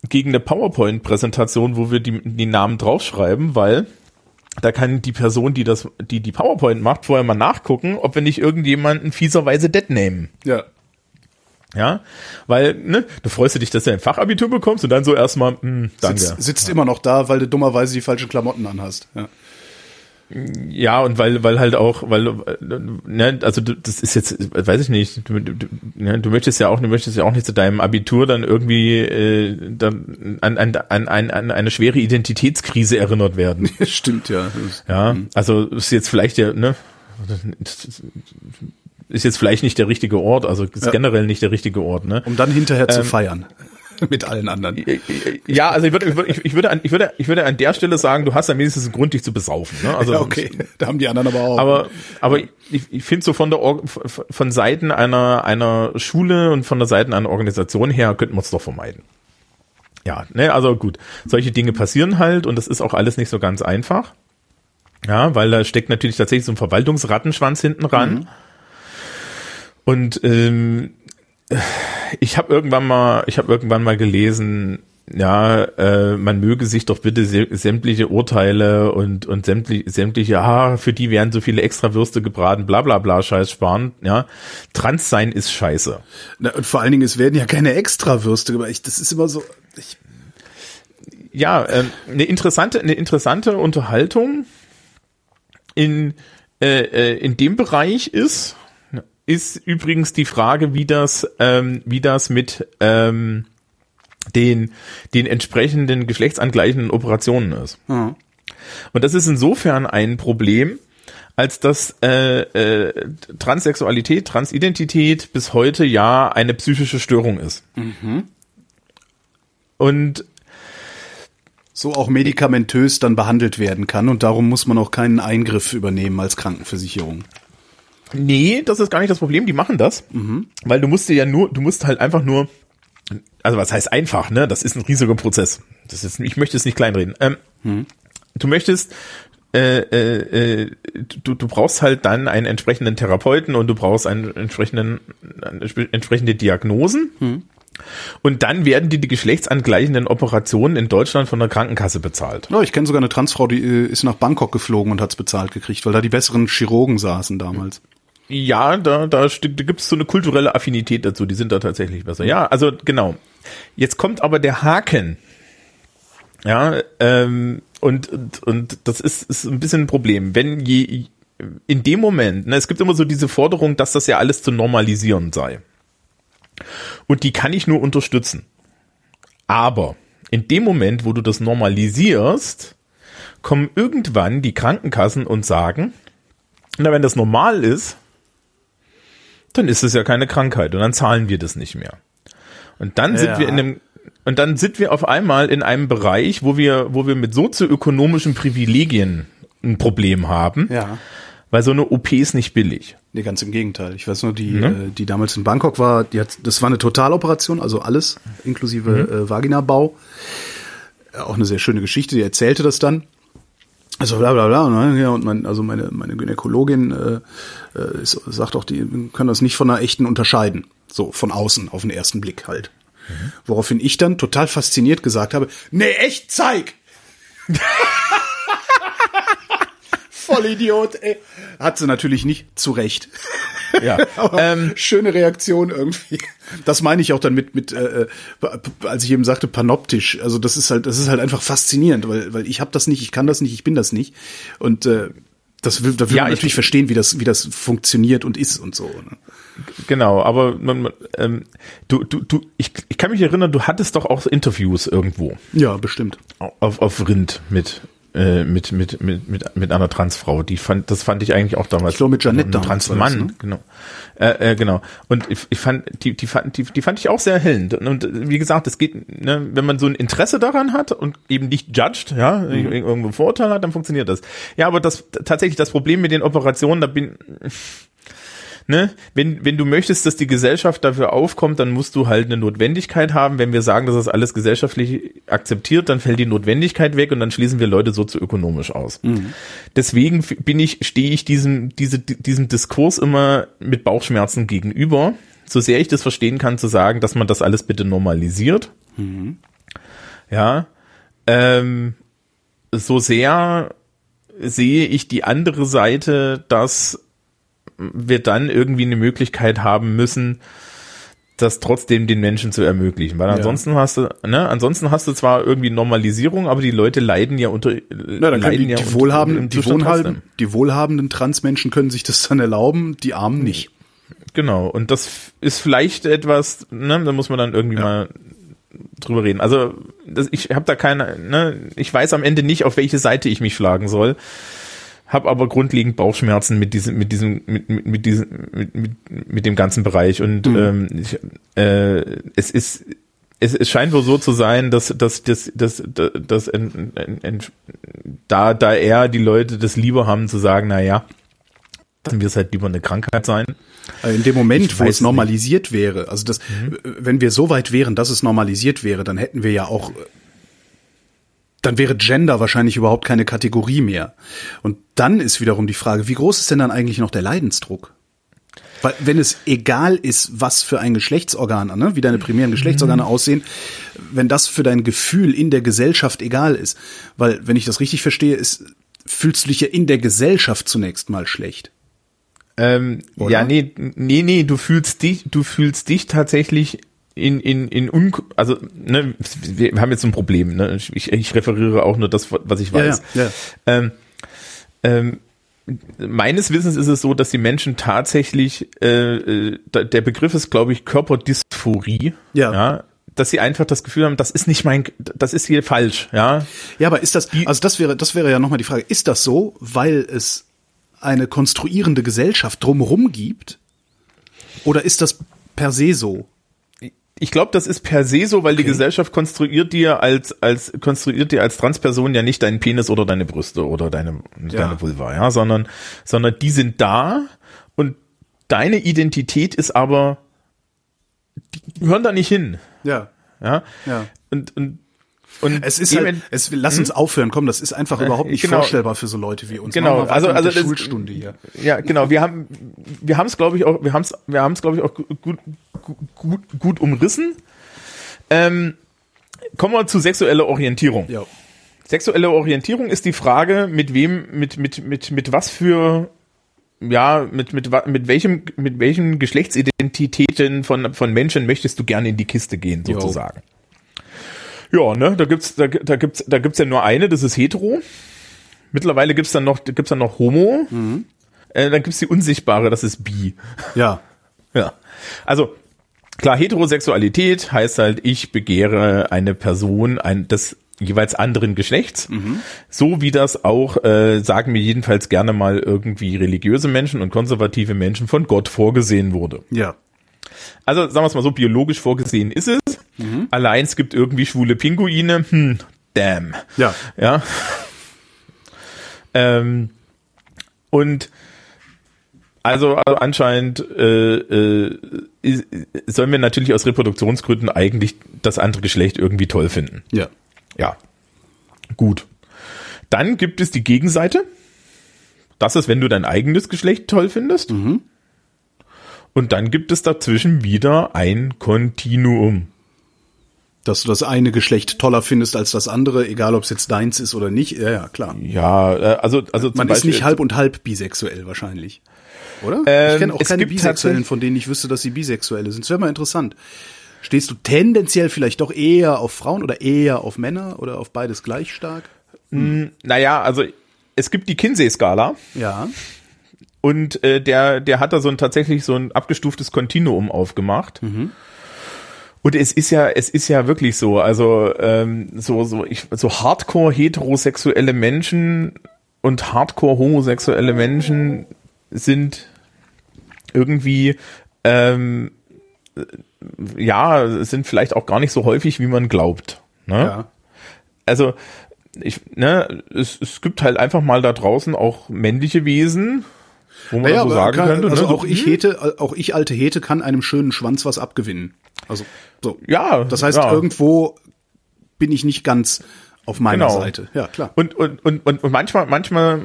[SPEAKER 3] gegen eine PowerPoint-Präsentation, wo wir die, die Namen draufschreiben, weil da kann die Person, die das, die die PowerPoint macht, vorher mal nachgucken, ob wir nicht irgendjemanden fieserweise dead nehmen.
[SPEAKER 2] Ja.
[SPEAKER 3] Ja, weil, ne, du freust dich, dass du ein Fachabitur bekommst und dann so erstmal, hm, danke.
[SPEAKER 2] Sitzt, sitzt immer noch da, weil du dummerweise die falschen Klamotten anhast. Ja.
[SPEAKER 3] Ja, und weil, weil halt auch, weil, ne, also du, das ist jetzt, weiß ich nicht, du, du, ne, du möchtest ja auch, du möchtest ja auch nicht zu deinem Abitur dann irgendwie äh, dann an, an, an, an, an eine schwere Identitätskrise erinnert werden. <laughs>
[SPEAKER 2] Stimmt, ja.
[SPEAKER 3] Ja, also ist jetzt vielleicht der, ne, ist jetzt vielleicht nicht der richtige Ort, also ist
[SPEAKER 2] Ja.
[SPEAKER 3] generell nicht der richtige Ort, ne?
[SPEAKER 2] Um dann hinterher zu
[SPEAKER 3] Ähm,
[SPEAKER 2] feiern. <laughs> Mit allen anderen.
[SPEAKER 3] Ja, also ich würde, ich würde, ich würde, an, ich würde, ich würde an der Stelle sagen, du hast dann wenigstens einen Grund, dich zu besaufen. Ne? Also,
[SPEAKER 2] ja, okay. Da haben die anderen aber auch.
[SPEAKER 3] Aber, aber ich, ich finde so von der Or von Seiten einer einer Schule und von der Seiten einer Organisation her könnten wir es doch vermeiden. Ja, ne, also gut, solche Dinge passieren halt und das ist auch alles nicht so ganz einfach. Ja, weil da steckt natürlich tatsächlich so ein Verwaltungsrattenschwanz hinten ran. Und ähm, ich habe irgendwann mal, ich habe irgendwann mal gelesen, ja, äh, man möge sich doch bitte sä sämtliche Urteile und und sämtliche sämtliche, ah, für die werden so viele Extrawürste gebraten, bla bla bla, Scheiß sparen. Ja, Trans sein ist Scheiße.
[SPEAKER 2] Na, und vor allen Dingen, es werden ja keine Extrawürste gemacht. Ich, das ist immer so. Ich,
[SPEAKER 3] Ja, ähm, eine interessante, eine interessante Unterhaltung in äh, äh, in dem Bereich ist ist übrigens die Frage, wie das ähm, wie das mit ähm, den den entsprechenden geschlechtsangleichenden Operationen ist.
[SPEAKER 2] ja.
[SPEAKER 3] Und das ist insofern ein Problem, als dass äh, äh, Transsexualität, Transidentität bis heute ja eine psychische Störung ist. Und
[SPEAKER 2] so auch medikamentös dann behandelt werden kann und darum muss man auch keinen Eingriff übernehmen als Krankenversicherung.
[SPEAKER 3] Nee, das ist gar nicht das Problem, die machen das. Weil du musst dir ja nur, du musst halt einfach nur, also was heißt einfach, ne? Das ist ein riesiger Prozess. Das ist, ich möchte es nicht kleinreden. Ähm, Du möchtest, äh, äh, äh, du, du brauchst halt dann einen entsprechenden Therapeuten und du brauchst einen entsprechenden, entsprechende Diagnosen. Und dann werden die die geschlechtsangleichenden Operationen in Deutschland von der Krankenkasse bezahlt.
[SPEAKER 2] Ja, ich kenne sogar eine Transfrau, die äh, ist nach Bangkok geflogen und hat's bezahlt gekriegt, weil da die besseren Chirurgen saßen damals.
[SPEAKER 3] Ja, da, da, da gibt es so eine kulturelle Affinität dazu, die sind da tatsächlich besser. Ja, also genau. Jetzt kommt aber der Haken. Ja, ähm, und, und, und das ist, ist ein bisschen ein Problem. Wenn je, in dem Moment, ne, es gibt immer so diese Forderung, dass das ja alles zu normalisieren sei. Und die kann ich nur unterstützen. Aber in dem Moment, wo du das normalisierst, kommen irgendwann die Krankenkassen und sagen, na, wenn das normal ist, dann ist es ja keine Krankheit und dann zahlen wir das nicht mehr. Und dann sind
[SPEAKER 2] Ja.
[SPEAKER 3] wir in einem und dann sind wir auf einmal in einem Bereich, wo wir wo wir mit sozioökonomischen Privilegien ein Problem haben,
[SPEAKER 2] Ja.
[SPEAKER 3] weil so eine OP ist nicht billig.
[SPEAKER 2] Nee, ganz im Gegenteil. Ich weiß nur, die, äh, die damals in Bangkok war, die hat, das war eine Totaloperation, also alles, inklusive äh, Vaginabau. Äh, Auch eine sehr schöne Geschichte, die erzählte das dann. Also bla bla bla. Ne? Ja, und mein, also meine, meine Gynäkologin äh, äh, ist, sagt auch, die können das nicht von einer echten unterscheiden. So, von außen, auf den ersten Blick halt. Woraufhin ich dann total fasziniert gesagt habe, nee, echt, zeig! <laughs> Vollidiot, ey. Hat sie natürlich nicht, zu Recht. <laughs>
[SPEAKER 3] Ja. Ähm,
[SPEAKER 2] schöne Reaktion irgendwie. Das meine ich auch dann mit, mit äh, äh, als ich eben sagte, panoptisch. Also das ist halt, das ist halt einfach faszinierend, weil, weil ich habe das nicht, ich kann das nicht, ich bin das nicht. Und äh, das will, da will
[SPEAKER 3] Ja,
[SPEAKER 2] man
[SPEAKER 3] ich-
[SPEAKER 2] natürlich verstehen, wie das, wie das funktioniert und ist und so. Ne?
[SPEAKER 3] genau, aber man, man, ähm, du, du, du, ich, ich kann mich erinnern, du hattest doch auch Interviews irgendwo
[SPEAKER 2] Ja, bestimmt.
[SPEAKER 3] auf, auf Rind mit äh, mit, mit, mit, mit, mit einer Transfrau. Die fand, das fand ich eigentlich auch damals.
[SPEAKER 2] Ich glaube, mit
[SPEAKER 3] Ein
[SPEAKER 2] damals
[SPEAKER 3] Transmann,
[SPEAKER 2] ne?
[SPEAKER 3] genau. Äh, äh, genau. Und ich, ich fand, die, die fand, die, die fand ich auch sehr erhellend. Und äh, wie gesagt, es geht, ne, wenn man so ein Interesse daran hat und eben nicht judged, ja,
[SPEAKER 2] Mhm.
[SPEAKER 3] irgendwo Vorurteil hat, dann funktioniert das. Ja, aber das tatsächlich das Problem mit den Operationen, da bin ne, wenn, wenn du möchtest, dass die Gesellschaft dafür aufkommt, dann musst du halt eine Notwendigkeit haben. Wenn wir sagen, dass das alles gesellschaftlich akzeptiert, dann fällt die Notwendigkeit weg und dann schließen wir Leute sozioökonomisch aus. Deswegen f- bin ich, stehe ich diesem, diese, diesem Diskurs immer mit Bauchschmerzen gegenüber. So sehr ich das verstehen kann, zu sagen, dass man das alles bitte normalisiert. ja, ähm, so sehr sehe ich die andere Seite, dass wir dann irgendwie eine Möglichkeit haben müssen, das trotzdem den Menschen zu ermöglichen. Weil ansonsten ja. hast du, ne, ansonsten hast du zwar irgendwie Normalisierung, aber die Leute leiden ja unter,
[SPEAKER 2] Na, dann leiden die, ja die, wohlhabenden, die, wohlhabenden, die wohlhabenden Transmenschen können sich das dann erlauben, die Armen nicht.
[SPEAKER 3] Genau. Und das ist vielleicht etwas, ne, da muss man dann irgendwie ja. mal drüber reden. Also das, ich habe da keine, ne, ich weiß am Ende nicht, auf welche Seite ich mich schlagen soll habe aber grundlegend Bauchschmerzen mit diesem mit diesem mit, mit, mit diesem mit, mit, mit dem ganzen Bereich und mhm. ähm, ich, äh, es ist es, es scheint wohl so zu sein, dass dass dass dass dass, dass en, en, en, da da eher die Leute das lieber haben zu sagen, na ja, lassen wir es halt lieber eine Krankheit sein.
[SPEAKER 2] Also in dem Moment, wo es normalisiert nicht. wäre, also das, mhm. wenn wir so weit wären, dass es normalisiert wäre, dann hätten wir ja auch dann wäre Gender wahrscheinlich überhaupt keine Kategorie mehr. Und dann ist wiederum die Frage, wie groß ist denn dann eigentlich noch der Leidensdruck? Weil wenn es egal ist, was für ein Geschlechtsorgan, ne, wie deine primären Geschlechtsorgane mhm. aussehen, wenn das für dein Gefühl in der Gesellschaft egal ist, weil wenn ich das richtig verstehe, ist, fühlst du dich ja in der Gesellschaft zunächst mal schlecht.
[SPEAKER 3] Ähm, ja, nee, nee, nee, du fühlst dich, du fühlst dich tatsächlich in, in, in un, also, ne, wir haben jetzt ein Problem, ne? Ich, ich referiere auch nur das, was ich weiß. Ja, ja, ja. Ähm, ähm, meines Wissens ist es so, dass die Menschen tatsächlich, äh, äh der Begriff ist, glaube ich, Körperdysphorie. Ja. ja. Dass sie einfach das Gefühl haben, das ist nicht mein, das ist hier falsch, ja.
[SPEAKER 2] Ja, aber ist das, also das wäre, das wäre ja nochmal die Frage, ist das so, weil es eine konstruierende Gesellschaft drumherum gibt? Oder ist das per se so?
[SPEAKER 3] Ich glaube, das ist per se so, weil okay. die Gesellschaft konstruiert dir als als konstruiert dir als Transperson ja nicht deinen Penis oder deine Brüste oder deine ja. deine Vulva, ja, sondern sondern die sind da und deine Identität ist aber die gehören da nicht hin.
[SPEAKER 2] Ja.
[SPEAKER 3] Ja.
[SPEAKER 2] Ja.
[SPEAKER 3] Und und
[SPEAKER 2] und es ist halt, es, lass uns hm? aufhören, komm, das ist einfach überhaupt nicht genau, vorstellbar für so Leute wie uns.
[SPEAKER 3] Genau, also also das,
[SPEAKER 2] Schulstunde hier.
[SPEAKER 3] Ja, genau, wir haben wir haben es glaube ich auch wir haben es wir haben es glaube ich auch gut, gut gut umrissen. Ähm, kommen wir zu sexueller Orientierung. Ja. Sexuelle Orientierung ist die Frage, mit wem mit mit mit mit was für ja, mit, mit, mit welchem, mit welchen Geschlechtsidentitäten von, von Menschen möchtest du gerne in die Kiste gehen, sozusagen? Jo. Ja, ne, da gibt's, da, da gibt's, da gibt's ja nur eine, das ist hetero. Mittlerweile gibt's dann noch, gibt's dann noch homo. Mhm. Äh, dann gibt's die unsichtbare, das ist bi.
[SPEAKER 2] Ja.
[SPEAKER 3] ja. Also, klar, Heterosexualität heißt halt, ich begehre eine Person ein, des jeweils anderen Geschlechts. Mhm. So wie das auch, äh, sagen mir jedenfalls gerne mal irgendwie religiöse Menschen und konservative Menschen von Gott vorgesehen wurde.
[SPEAKER 2] Ja.
[SPEAKER 3] Also sagen wir es mal so, biologisch vorgesehen ist es. Mhm. Allein es gibt irgendwie schwule Pinguine. Hm, damn.
[SPEAKER 2] Ja.
[SPEAKER 3] Ja. Ähm, und also, also anscheinend äh, äh, sollen wir natürlich aus Reproduktionsgründen eigentlich das andere Geschlecht irgendwie toll finden.
[SPEAKER 2] Ja.
[SPEAKER 3] Ja. Gut. Dann gibt es die Gegenseite. Das ist, wenn du dein eigenes Geschlecht toll findest. Mhm. Und dann gibt es dazwischen wieder ein Kontinuum.
[SPEAKER 2] Dass du das eine Geschlecht toller findest als das andere, egal ob es jetzt deins ist oder nicht. Ja, ja, klar.
[SPEAKER 3] Ja, äh, also, also
[SPEAKER 2] man ist nicht halb und halb bisexuell wahrscheinlich. Oder? Ähm, ich kenne auch keine Bisexuellen, von denen ich wüsste, dass sie Bisexuelle sind. Das wäre mal interessant. Stehst du tendenziell vielleicht doch eher auf Frauen oder eher auf Männer oder auf beides gleich stark?
[SPEAKER 3] Hm. Naja, also es gibt die Kinsey-Skala.
[SPEAKER 2] Ja.
[SPEAKER 3] Und äh, der, der hat da so ein tatsächlich so ein abgestuftes Kontinuum aufgemacht. Mhm. Und es ist ja, es ist ja wirklich so, also ähm, so so ich, so Hardcore heterosexuelle Menschen und Hardcore homosexuelle Menschen sind irgendwie ähm, ja sind vielleicht auch gar nicht so häufig, wie man glaubt. Ne? Ja. Also ich, ne, es, es gibt halt einfach mal da draußen auch männliche Wesen,
[SPEAKER 2] wo man naja, so sagen kann, könnte. Also ne? auch ich Hete, auch ich alte Hete kann einem schönen Schwanz was abgewinnen. Also so.
[SPEAKER 3] Ja.
[SPEAKER 2] Das heißt,
[SPEAKER 3] ja.
[SPEAKER 2] irgendwo bin ich nicht ganz auf meiner
[SPEAKER 3] Genau.
[SPEAKER 2] Seite. Ja, klar.
[SPEAKER 3] Und, und, und, und, und manchmal, manchmal,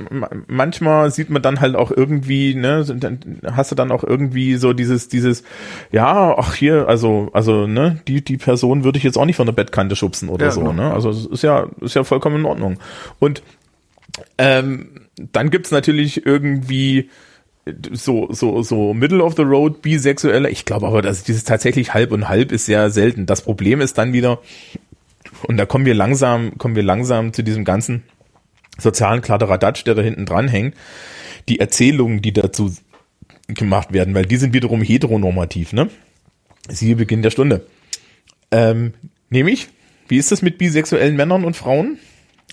[SPEAKER 3] manchmal sieht man dann halt auch irgendwie, ne, dann hast du dann auch irgendwie so dieses, dieses, ja, ach hier, also, also, ne, die, die Person würde ich jetzt auch nicht von der Bettkante schubsen oder
[SPEAKER 2] Ja,
[SPEAKER 3] so,
[SPEAKER 2] genau.
[SPEAKER 3] ne? Also es ist ja, ist ja vollkommen in Ordnung. Und ähm, dann gibt's natürlich irgendwie so, so, so Middle of the Road Bisexuelle. Ich glaube aber, dass dieses tatsächlich halb und halb ist sehr selten. Das Problem ist dann wieder, und da kommen wir langsam, kommen wir langsam zu diesem ganzen sozialen Kladderadatsch, der da hinten dran hängt. Die Erzählungen, die dazu gemacht werden, weil die sind wiederum heteronormativ, ne? Siehe Beginn der Stunde. Ähm, nämlich, wie ist das mit bisexuellen Männern und Frauen?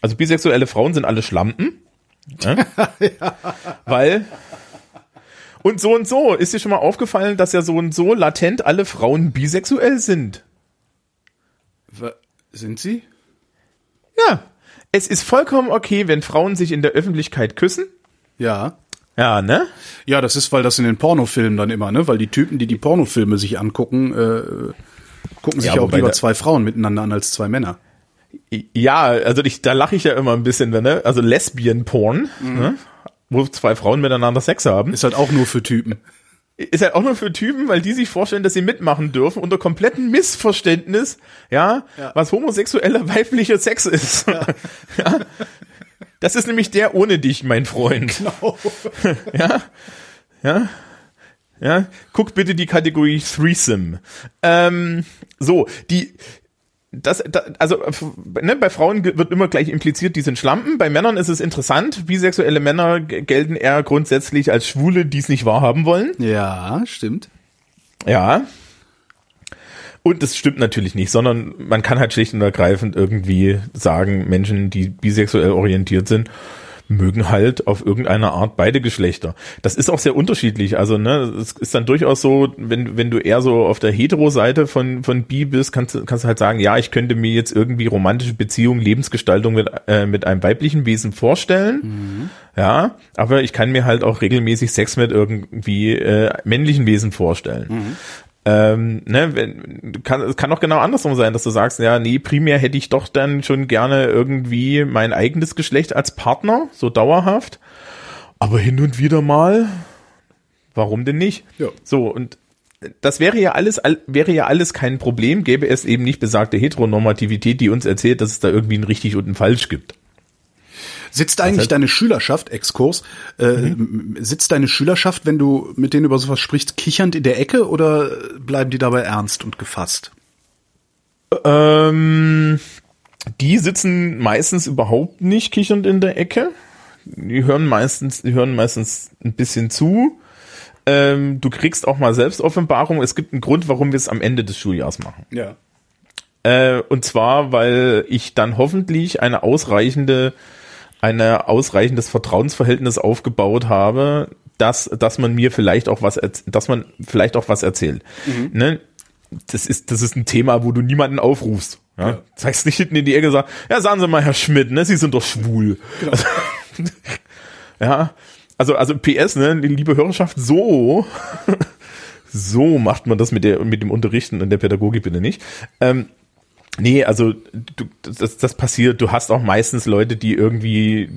[SPEAKER 3] Also bisexuelle Frauen sind alle Schlampen. Ne? <laughs> Weil und so und so, ist dir schon mal aufgefallen, dass ja so und so latent alle Frauen bisexuell sind?
[SPEAKER 2] Wa- Sind sie?
[SPEAKER 3] Ja. Es ist vollkommen okay, wenn Frauen sich in der Öffentlichkeit küssen.
[SPEAKER 2] Ja.
[SPEAKER 3] Ja, ne?
[SPEAKER 2] Ja, das ist, weil das in den Pornofilmen dann immer, ne? Weil die Typen, die die Pornofilme sich angucken, äh, gucken sich
[SPEAKER 3] Ja,
[SPEAKER 2] ja, auch lieber zwei Frauen miteinander an als zwei Männer.
[SPEAKER 3] Ja, also ich, da lache ich ja immer ein bisschen, ne? Also Lesbian Porn, ne? wo zwei Frauen miteinander Sex haben,
[SPEAKER 2] Ist halt auch nur für Typen.
[SPEAKER 3] ist halt auch nur für Typen, weil die sich vorstellen, dass sie mitmachen dürfen unter komplettem Missverständnis, ja,
[SPEAKER 2] Ja.
[SPEAKER 3] was homosexueller weiblicher Sex ist. Ja. <laughs> Das ist nämlich der ohne dich, mein Freund.
[SPEAKER 2] Genau. <laughs>
[SPEAKER 3] Ja, ja, ja. Guck bitte die Kategorie Threesome. Ähm, so, die, das, da, also ne, bei Frauen wird immer gleich impliziert, die sind Schlampen. Bei Männern ist es interessant. Bisexuelle Männer gelten eher grundsätzlich als Schwule, die es nicht wahrhaben wollen.
[SPEAKER 2] Ja, stimmt.
[SPEAKER 3] Ja. Und das stimmt natürlich nicht, sondern man kann halt schlicht und ergreifend irgendwie sagen, Menschen, die bisexuell orientiert sind, mögen halt auf irgendeine Art beide Geschlechter. Das ist auch sehr unterschiedlich. Also, ne, es ist dann durchaus so, wenn, wenn du eher so auf der Hetero-Seite von, von bi bist, kannst, du- kannst du halt sagen, ja, ich könnte mir jetzt irgendwie romantische Beziehungen, Lebensgestaltung mit, äh, mit einem weiblichen Wesen vorstellen. Ja, aber ich kann mir halt auch regelmäßig Sex mit irgendwie äh, männlichen Wesen vorstellen. Ähm, ne, wenn, kann, es kann auch genau andersrum sein, dass du sagst, ja, nee, primär hätte ich doch dann schon gerne irgendwie mein eigenes Geschlecht als Partner, so dauerhaft. Aber hin und wieder mal, warum denn nicht?
[SPEAKER 2] Ja.
[SPEAKER 3] So, und das wäre ja alles, all- wäre ja alles kein Problem, gäbe es eben nicht besagte Heteronormativität, die uns erzählt, dass es da irgendwie ein richtig und ein falsch gibt.
[SPEAKER 2] Sitzt eigentlich deine Schülerschaft, Exkurs, äh, m- sitzt deine Schülerschaft, wenn du mit denen über sowas sprichst, kichernd in der Ecke oder bleiben die dabei ernst und gefasst?
[SPEAKER 3] Ähm, die sitzen meistens überhaupt nicht kichernd in der Ecke. Die hören meistens, die hören meistens ein bisschen zu. Ähm, du kriegst auch mal Selbstoffenbarung. Es gibt einen Grund, warum wir es am Ende des Schuljahrs machen.
[SPEAKER 2] Ja.
[SPEAKER 3] Äh, und zwar, weil ich dann hoffentlich eine ausreichende, eine ausreichendes Vertrauensverhältnis aufgebaut habe, dass, dass man mir vielleicht auch was, dass man vielleicht auch was erzählt. Ne? Das ist, das ist ein Thema, wo du niemanden aufrufst. Ja?
[SPEAKER 2] Ja.
[SPEAKER 3] Zeigst nicht hinten in die Ecke, sag, ja, sagen Sie mal, Herr Schmidt, ne, Sie sind doch schwul. Also, <laughs> ja, also, also PS, ne, liebe Hörerschaft, so, <laughs> so macht man das mit der, mit dem Unterrichten und der Pädagogik bitte nicht. Ähm, Nee, also du, das, das passiert, du hast auch meistens Leute, die irgendwie,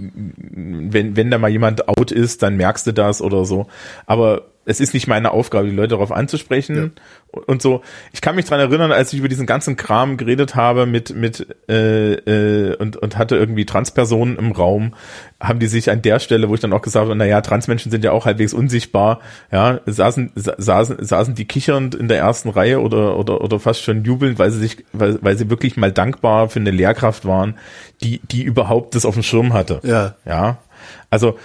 [SPEAKER 3] wenn, wenn da mal jemand out ist, dann merkst du das oder so. Aber es ist nicht meine Aufgabe, die Leute darauf anzusprechen und so. Ich kann mich dran erinnern, als ich über diesen ganzen Kram geredet habe mit, mit äh, äh, und, und hatte irgendwie Transpersonen im Raum, haben die sich an der Stelle, wo ich dann auch gesagt habe, naja, Transmenschen sind ja auch halbwegs unsichtbar, ja, saßen, sa- saßen, saßen die kichernd in der ersten Reihe oder, oder, oder fast schon jubelnd, weil sie sich, weil, weil sie wirklich mal dankbar für eine Lehrkraft waren, die, die überhaupt das auf dem Schirm hatte.
[SPEAKER 2] Ja.
[SPEAKER 3] Ja. Also,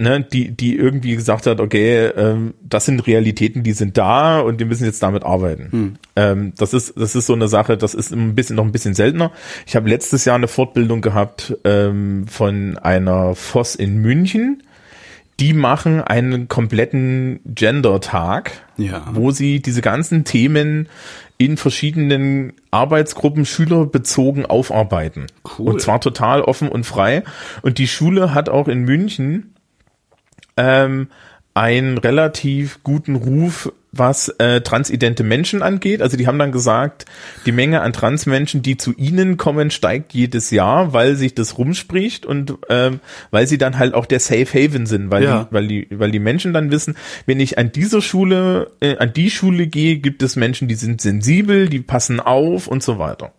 [SPEAKER 3] ne, die, die irgendwie gesagt hat, okay, ähm, das sind Realitäten, die sind da und wir müssen jetzt damit arbeiten. Ähm, das ist, das ist so eine Sache, das ist ein bisschen noch ein bisschen seltener. Ich habe letztes Jahr eine Fortbildung gehabt ähm, von einer FOS in München. Die machen einen kompletten Gender-Tag,
[SPEAKER 2] Ja.
[SPEAKER 3] wo sie diese ganzen Themen in verschiedenen Arbeitsgruppen schülerbezogen aufarbeiten.
[SPEAKER 2] Cool.
[SPEAKER 3] Und zwar total offen und frei. Und die Schule hat auch in München ähm, einen relativ guten Ruf was äh, transidente Menschen angeht. Also die haben dann gesagt, die Menge an Transmenschen, die zu ihnen kommen, steigt jedes Jahr, weil sich das rumspricht und ähm, weil sie dann halt auch der Safe Haven sind, weil,
[SPEAKER 2] Ja.
[SPEAKER 3] die, weil die, weil die Menschen dann wissen, wenn ich an dieser Schule, äh, an die Schule gehe, gibt es Menschen, die sind sensibel, die passen auf und so weiter.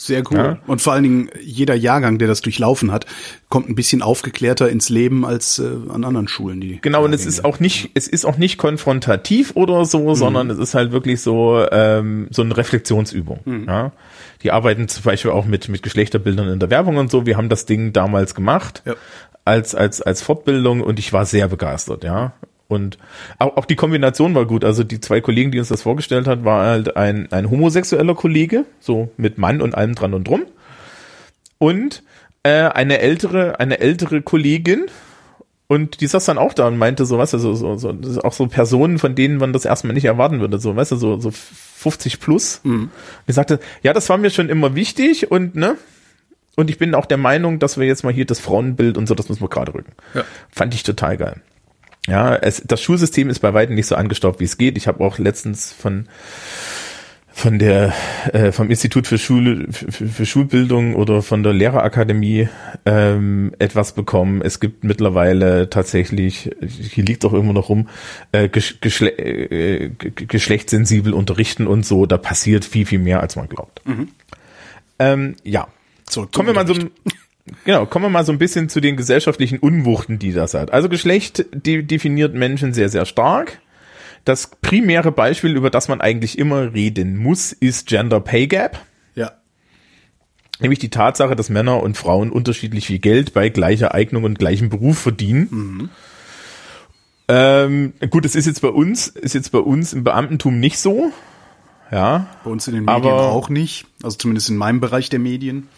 [SPEAKER 2] Sehr cool.
[SPEAKER 3] Ja.
[SPEAKER 2] Und vor allen Dingen, jeder Jahrgang, der das durchlaufen hat, kommt ein bisschen aufgeklärter ins Leben als äh, an anderen Schulen. Die
[SPEAKER 3] Genau, und es ist auch nicht, es ist auch nicht konfrontativ oder so, sondern es ist halt wirklich so, ähm, so eine Reflexionsübung. Ja. Die arbeiten zum Beispiel auch mit, mit Geschlechterbildern in der Werbung und so. Wir haben das Ding damals gemacht
[SPEAKER 2] Ja.
[SPEAKER 3] als, als, als Fortbildung und ich war sehr begeistert, ja. Und auch, auch die Kombination war gut. Also die zwei Kollegen, die uns das vorgestellt hat, war halt ein, ein homosexueller Kollege, so mit Mann und allem dran und drum. Und äh, eine ältere, eine ältere Kollegin, und die saß dann auch da und meinte so, weißt du, so, so, so, das ist auch so Personen, von denen man das erstmal nicht erwarten würde, so, weißt du, so, so 50 plus.
[SPEAKER 2] Mhm.
[SPEAKER 3] Die sagte, ja, das war mir schon immer wichtig und, ne, und ich bin auch der Meinung, dass wir jetzt mal hier das Frauenbild und so, das müssen wir gerade rücken.
[SPEAKER 2] Ja.
[SPEAKER 3] Fand ich total geil. Ja, es, das Schulsystem ist bei weitem nicht so angestaubt, wie es geht. Ich habe auch letztens von von der äh, vom Institut für Schule für, für Schulbildung oder von der Lehrerakademie ähm, etwas bekommen. Es gibt mittlerweile tatsächlich, hier liegt auch irgendwo noch rum, äh, gesch geschle äh, ge- geschlechtssensibel unterrichten und so. Da passiert viel viel mehr, als man glaubt. Ähm, ja,
[SPEAKER 2] zum
[SPEAKER 3] kommen wir mal so
[SPEAKER 2] Unterricht.
[SPEAKER 3] Genau, kommen wir mal so ein bisschen zu den gesellschaftlichen Unwuchten, die das hat. Also Geschlecht de definiert Menschen sehr, sehr stark. Das primäre Beispiel, über das man eigentlich immer reden muss, ist Gender Pay Gap.
[SPEAKER 2] Ja.
[SPEAKER 3] Nämlich die Tatsache, dass Männer und Frauen unterschiedlich viel Geld bei gleicher Eignung und gleichem Beruf verdienen. Ähm, gut, es ist jetzt bei uns, ist jetzt bei uns im Beamtentum nicht so. Ja,
[SPEAKER 2] Bei uns in den Medien
[SPEAKER 3] Aber-
[SPEAKER 2] auch nicht. Also zumindest in meinem Bereich der Medien.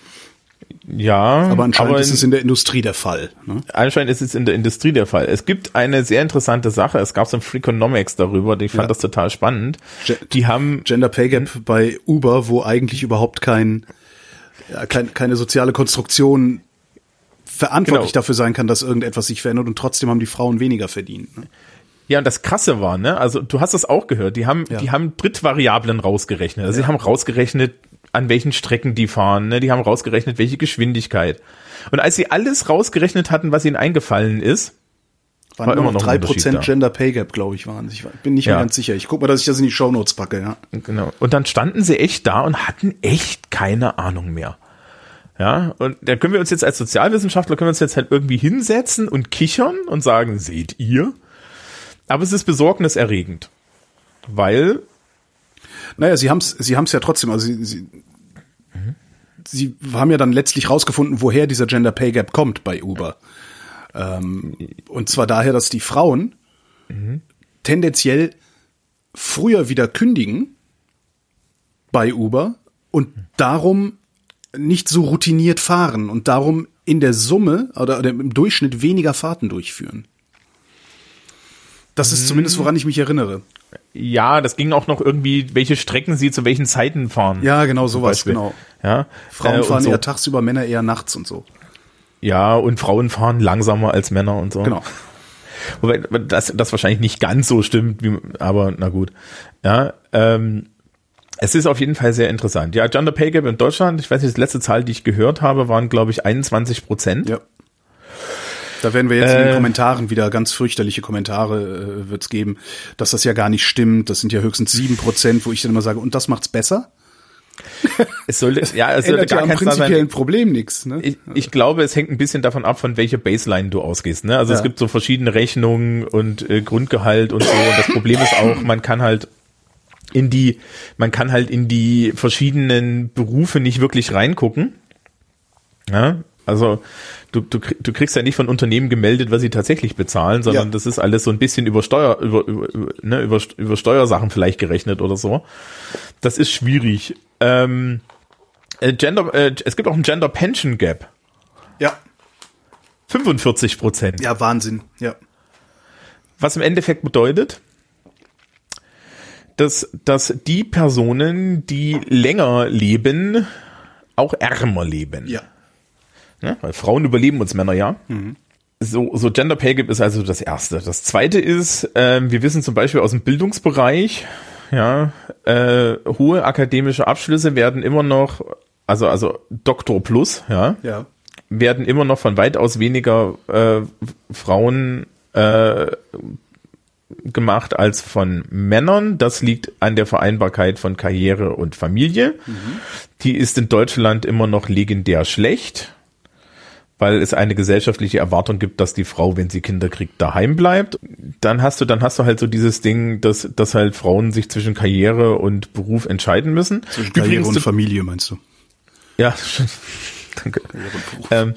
[SPEAKER 3] Ja.
[SPEAKER 2] Aber anscheinend ist
[SPEAKER 3] in-
[SPEAKER 2] es in der Industrie der Fall. Ne?
[SPEAKER 3] Anscheinend ist es in der Industrie der Fall. Es gibt eine sehr interessante Sache. Es gab so ein Freakonomics darüber. Ich fand
[SPEAKER 2] Ja.
[SPEAKER 3] das total spannend.
[SPEAKER 2] Ge-
[SPEAKER 3] Die haben,
[SPEAKER 2] Gender Pay Gap bei Uber, wo eigentlich überhaupt kein, ja, kein keine soziale Konstruktion verantwortlich
[SPEAKER 3] Genau.
[SPEAKER 2] dafür sein kann, dass irgendetwas sich verändert und trotzdem haben die Frauen weniger verdient. Ne?
[SPEAKER 3] ja, und das Krasse war, ne, also du hast das auch gehört. Die haben,
[SPEAKER 2] Ja.
[SPEAKER 3] die haben Drittvariablen rausgerechnet. Also sie haben rausgerechnet, an welchen Strecken die fahren. Ne? Die haben rausgerechnet, welche Geschwindigkeit. Und als sie alles rausgerechnet hatten, was ihnen eingefallen ist,
[SPEAKER 2] Waren
[SPEAKER 3] War
[SPEAKER 2] immer noch drei Prozent. Gender Pay Gap, glaube ich, waren. Ich bin nicht
[SPEAKER 3] Ja.
[SPEAKER 2] mehr ganz sicher. Ich guck mal, dass ich das in die Shownotes packe. Ja.
[SPEAKER 3] Genau. Und dann standen sie echt da und hatten echt keine Ahnung mehr. Ja, und da können wir uns jetzt als Sozialwissenschaftler können wir uns jetzt halt irgendwie hinsetzen und kichern und sagen, seht ihr? Aber es ist besorgniserregend. Weil,
[SPEAKER 2] Naja, sie haben es sie haben's ja trotzdem. Also sie, sie, sie haben ja dann letztlich rausgefunden, woher dieser Gender Pay Gap kommt bei Uber. Ähm, und zwar daher, dass die Frauen tendenziell früher wieder kündigen bei Uber und darum nicht so routiniert fahren und darum in der Summe oder, oder im Durchschnitt weniger Fahrten durchführen. Das ist zumindest, woran ich mich erinnere.
[SPEAKER 3] ja, das ging auch noch irgendwie, welche Strecken sie zu welchen Zeiten fahren.
[SPEAKER 2] Ja, genau sowas, genau.
[SPEAKER 3] Ja,
[SPEAKER 2] Frauen
[SPEAKER 3] äh,
[SPEAKER 2] fahren
[SPEAKER 3] so.
[SPEAKER 2] eher tagsüber, Männer eher nachts und so.
[SPEAKER 3] Ja, und Frauen fahren langsamer als Männer und so.
[SPEAKER 2] Genau.
[SPEAKER 3] Wobei das, das wahrscheinlich nicht ganz so stimmt, wie, aber na gut. Ja, ähm, es ist auf jeden Fall sehr interessant. Ja, Gender Pay Gap in Deutschland, ich weiß nicht, die letzte Zahl, die ich gehört habe, waren, glaube ich, 21 Prozent.
[SPEAKER 2] Ja. Da werden wir jetzt in
[SPEAKER 3] Äh.
[SPEAKER 2] den Kommentaren wieder ganz fürchterliche Kommentare äh, wird's geben, dass das ja gar nicht stimmt. Das sind ja höchstens sieben Prozent, wo ich dann immer sage, und das macht's besser?
[SPEAKER 3] Es sollte, ja, es <laughs> sollte
[SPEAKER 2] ja
[SPEAKER 3] gar keins da
[SPEAKER 2] prinzipiellen
[SPEAKER 3] sein.
[SPEAKER 2] Problem nichts. Ne?
[SPEAKER 3] Ich, ich glaube, es hängt ein bisschen davon ab, von welcher Baseline du ausgehst. Ne? Also es
[SPEAKER 2] Ja.
[SPEAKER 3] gibt so verschiedene Rechnungen und äh, Grundgehalt und so. Und das Problem ist auch, man kann halt in die, man kann halt in die verschiedenen Berufe nicht wirklich reingucken. Ja, also du, du, du kriegst ja nicht von Unternehmen gemeldet, was sie tatsächlich bezahlen, sondern
[SPEAKER 2] Ja.
[SPEAKER 3] das ist alles so ein bisschen über Steuer, über, über, über, ne, über, über Steuersachen vielleicht gerechnet oder so. Das ist schwierig. Ähm, äh, Gender, äh, es gibt auch ein Gender Pension Gap.
[SPEAKER 2] ja,
[SPEAKER 3] 45 Prozent.
[SPEAKER 2] ja, Wahnsinn. Ja,
[SPEAKER 3] Was im Endeffekt bedeutet, dass, dass die Personen, die länger leben, auch ärmer leben.
[SPEAKER 2] ja.
[SPEAKER 3] Ne? Weil Frauen überleben uns Männer ja. so, so Gender Pay Gap ist also das Erste. Das Zweite ist, ähm, wir wissen zum Beispiel aus dem Bildungsbereich, ja, äh, hohe akademische Abschlüsse werden immer noch, also also Doktor plus, ja,
[SPEAKER 2] Ja.
[SPEAKER 3] werden immer noch von weitaus weniger äh, Frauen äh, gemacht als von Männern. Das liegt an der Vereinbarkeit von Karriere und Familie. Die ist in Deutschland immer noch legendär schlecht, weil es eine gesellschaftliche Erwartung gibt, dass die Frau, wenn sie Kinder kriegt, daheim bleibt. Dann hast du, dann hast du halt so dieses Ding, dass, dass halt Frauen sich zwischen Karriere und Beruf entscheiden müssen.
[SPEAKER 2] Zwischen Karriere
[SPEAKER 3] Übrigens,
[SPEAKER 2] und
[SPEAKER 3] du-
[SPEAKER 2] Familie, meinst du?
[SPEAKER 3] ja, <laughs> danke. Ähm,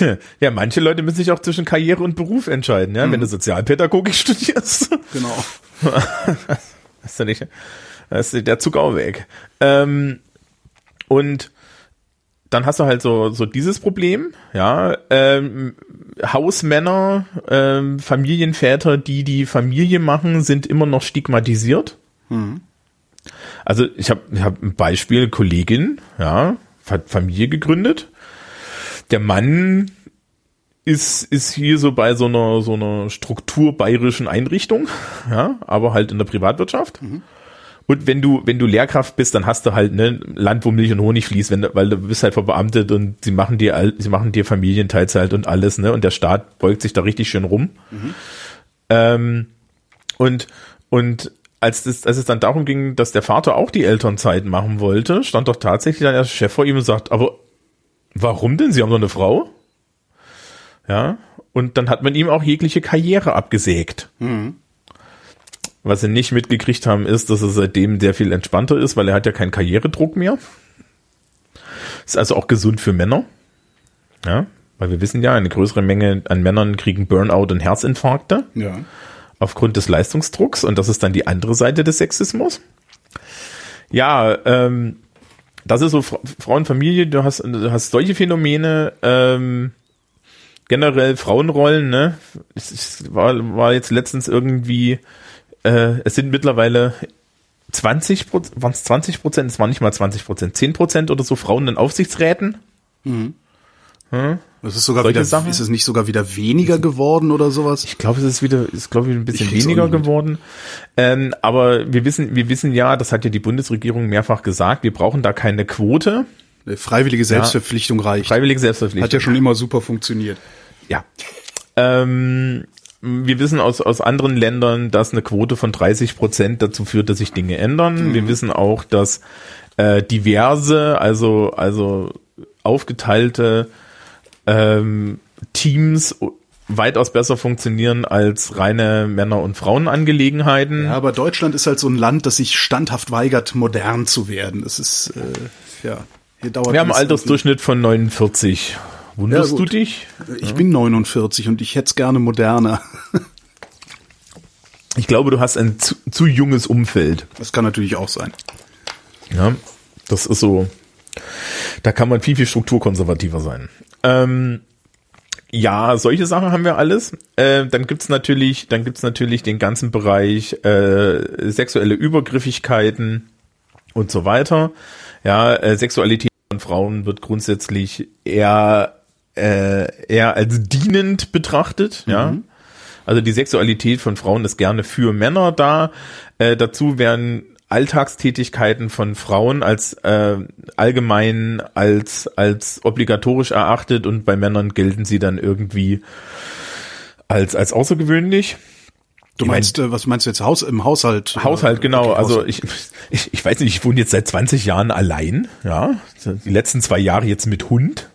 [SPEAKER 3] <laughs> ja, manche Leute müssen sich auch zwischen Karriere und Beruf entscheiden, ja. Wenn du Sozialpädagogik <laughs> studierst,
[SPEAKER 2] genau.
[SPEAKER 3] ist ja nicht, da ist der Zug auch weg. Ähm, und dann hast du halt so, so dieses Problem, ja, ähm, Hausmänner, ähm, Familienväter, die die Familie machen, sind immer noch stigmatisiert. Also ich habe ich hab ein Beispiel, Kollegin, ja, hat Familie gegründet. Der Mann ist, ist hier so bei so einer, so einer strukturbayerischen Einrichtung, ja, aber halt in der Privatwirtschaft. Und wenn du, wenn du Lehrkraft bist, dann hast du halt ne Land, wo Milch und Honig fließt, wenn, weil du bist halt verbeamtet und sie machen dir, sie machen dir Familienteilzeit und alles, ne, und der Staat beugt sich da richtig schön rum. Ähm, und, und als, das, als es dann darum ging, dass der Vater auch die Elternzeit machen wollte, stand doch tatsächlich dann der Chef vor ihm und sagt, aber warum denn? Sie haben doch eine Frau? Ja. Und dann hat man ihm auch jegliche Karriere abgesägt. Was sie nicht mitgekriegt haben, ist, dass er seitdem sehr viel entspannter ist, weil er hat ja keinen Karrieredruck mehr. Ist also auch gesund für Männer. Ja. Weil wir wissen ja, eine größere Menge an Männern kriegen Burnout und Herzinfarkte
[SPEAKER 2] Ja.
[SPEAKER 3] aufgrund des Leistungsdrucks und das ist dann die andere Seite des Sexismus. Ja, ähm, das ist so Fra Frauenfamilie, du hast, du hast solche Phänomene, ähm, generell Frauenrollen, ne? Es, es war, war jetzt letztens irgendwie, äh, es sind mittlerweile 20 Prozent, waren es 20 Prozent, es waren nicht mal 20 Prozent, 10 Prozent oder so Frauen in Aufsichtsräten.
[SPEAKER 2] Das ist sogar
[SPEAKER 3] Solche
[SPEAKER 2] wieder,
[SPEAKER 3] Sachen?
[SPEAKER 2] ist es nicht sogar wieder weniger geworden oder sowas?
[SPEAKER 3] Ich glaube, es ist wieder, ist glaube ich ein bisschen
[SPEAKER 2] Ich
[SPEAKER 3] weniger geworden. Ähm, aber wir wissen, wir wissen ja, das hat ja die Bundesregierung mehrfach gesagt, wir brauchen da keine Quote.
[SPEAKER 2] Eine freiwillige Selbstverpflichtung reicht.
[SPEAKER 3] Freiwillige Selbstverpflichtung.
[SPEAKER 2] Hat ja schon immer super funktioniert.
[SPEAKER 3] Ja. Ähm, wir wissen aus, aus anderen Ländern, dass eine Quote von 30 Prozent dazu führt, dass sich Dinge ändern. Wir wissen auch, dass äh, diverse, also, also aufgeteilte ähm, Teams weitaus besser funktionieren als reine Männer- und Frauenangelegenheiten.
[SPEAKER 2] Ja, aber Deutschland ist halt so ein Land, das sich standhaft weigert, modern zu werden. Das ist, äh, ja, hier dauert
[SPEAKER 3] Wir haben einen Altersdurchschnitt von 49. Wunderst
[SPEAKER 2] Ja,
[SPEAKER 3] du dich?
[SPEAKER 2] Ich bin 49 und ich hätte es gerne moderner. <laughs>
[SPEAKER 3] Ich glaube, du hast ein zu, zu junges Umfeld.
[SPEAKER 2] Das kann natürlich auch sein.
[SPEAKER 3] Ja, das ist so. Da kann man viel, viel strukturkonservativer sein. Ähm, ja, solche Sachen haben wir alles. Äh, dann gibt's natürlich, dann gibt's natürlich den ganzen Bereich äh, sexuelle Übergriffigkeiten und so weiter. Ja, äh, Sexualität von Frauen wird grundsätzlich eher äh, eher als dienend betrachtet. Ja, also die Sexualität von Frauen ist gerne für Männer da. Äh, dazu werden Alltagstätigkeiten von Frauen als äh, allgemein als als obligatorisch erachtet und bei Männern gelten sie dann irgendwie als als außergewöhnlich.
[SPEAKER 2] Du
[SPEAKER 3] Ich mein-
[SPEAKER 2] meinst, äh, was meinst du jetzt Haus im Haushalt?
[SPEAKER 3] Haushalt, genau.
[SPEAKER 2] Okay,
[SPEAKER 3] also ich, ich, ich weiß nicht, ich wohne jetzt seit 20 Jahren allein, ja. Die letzten zwei Jahre jetzt mit Hund.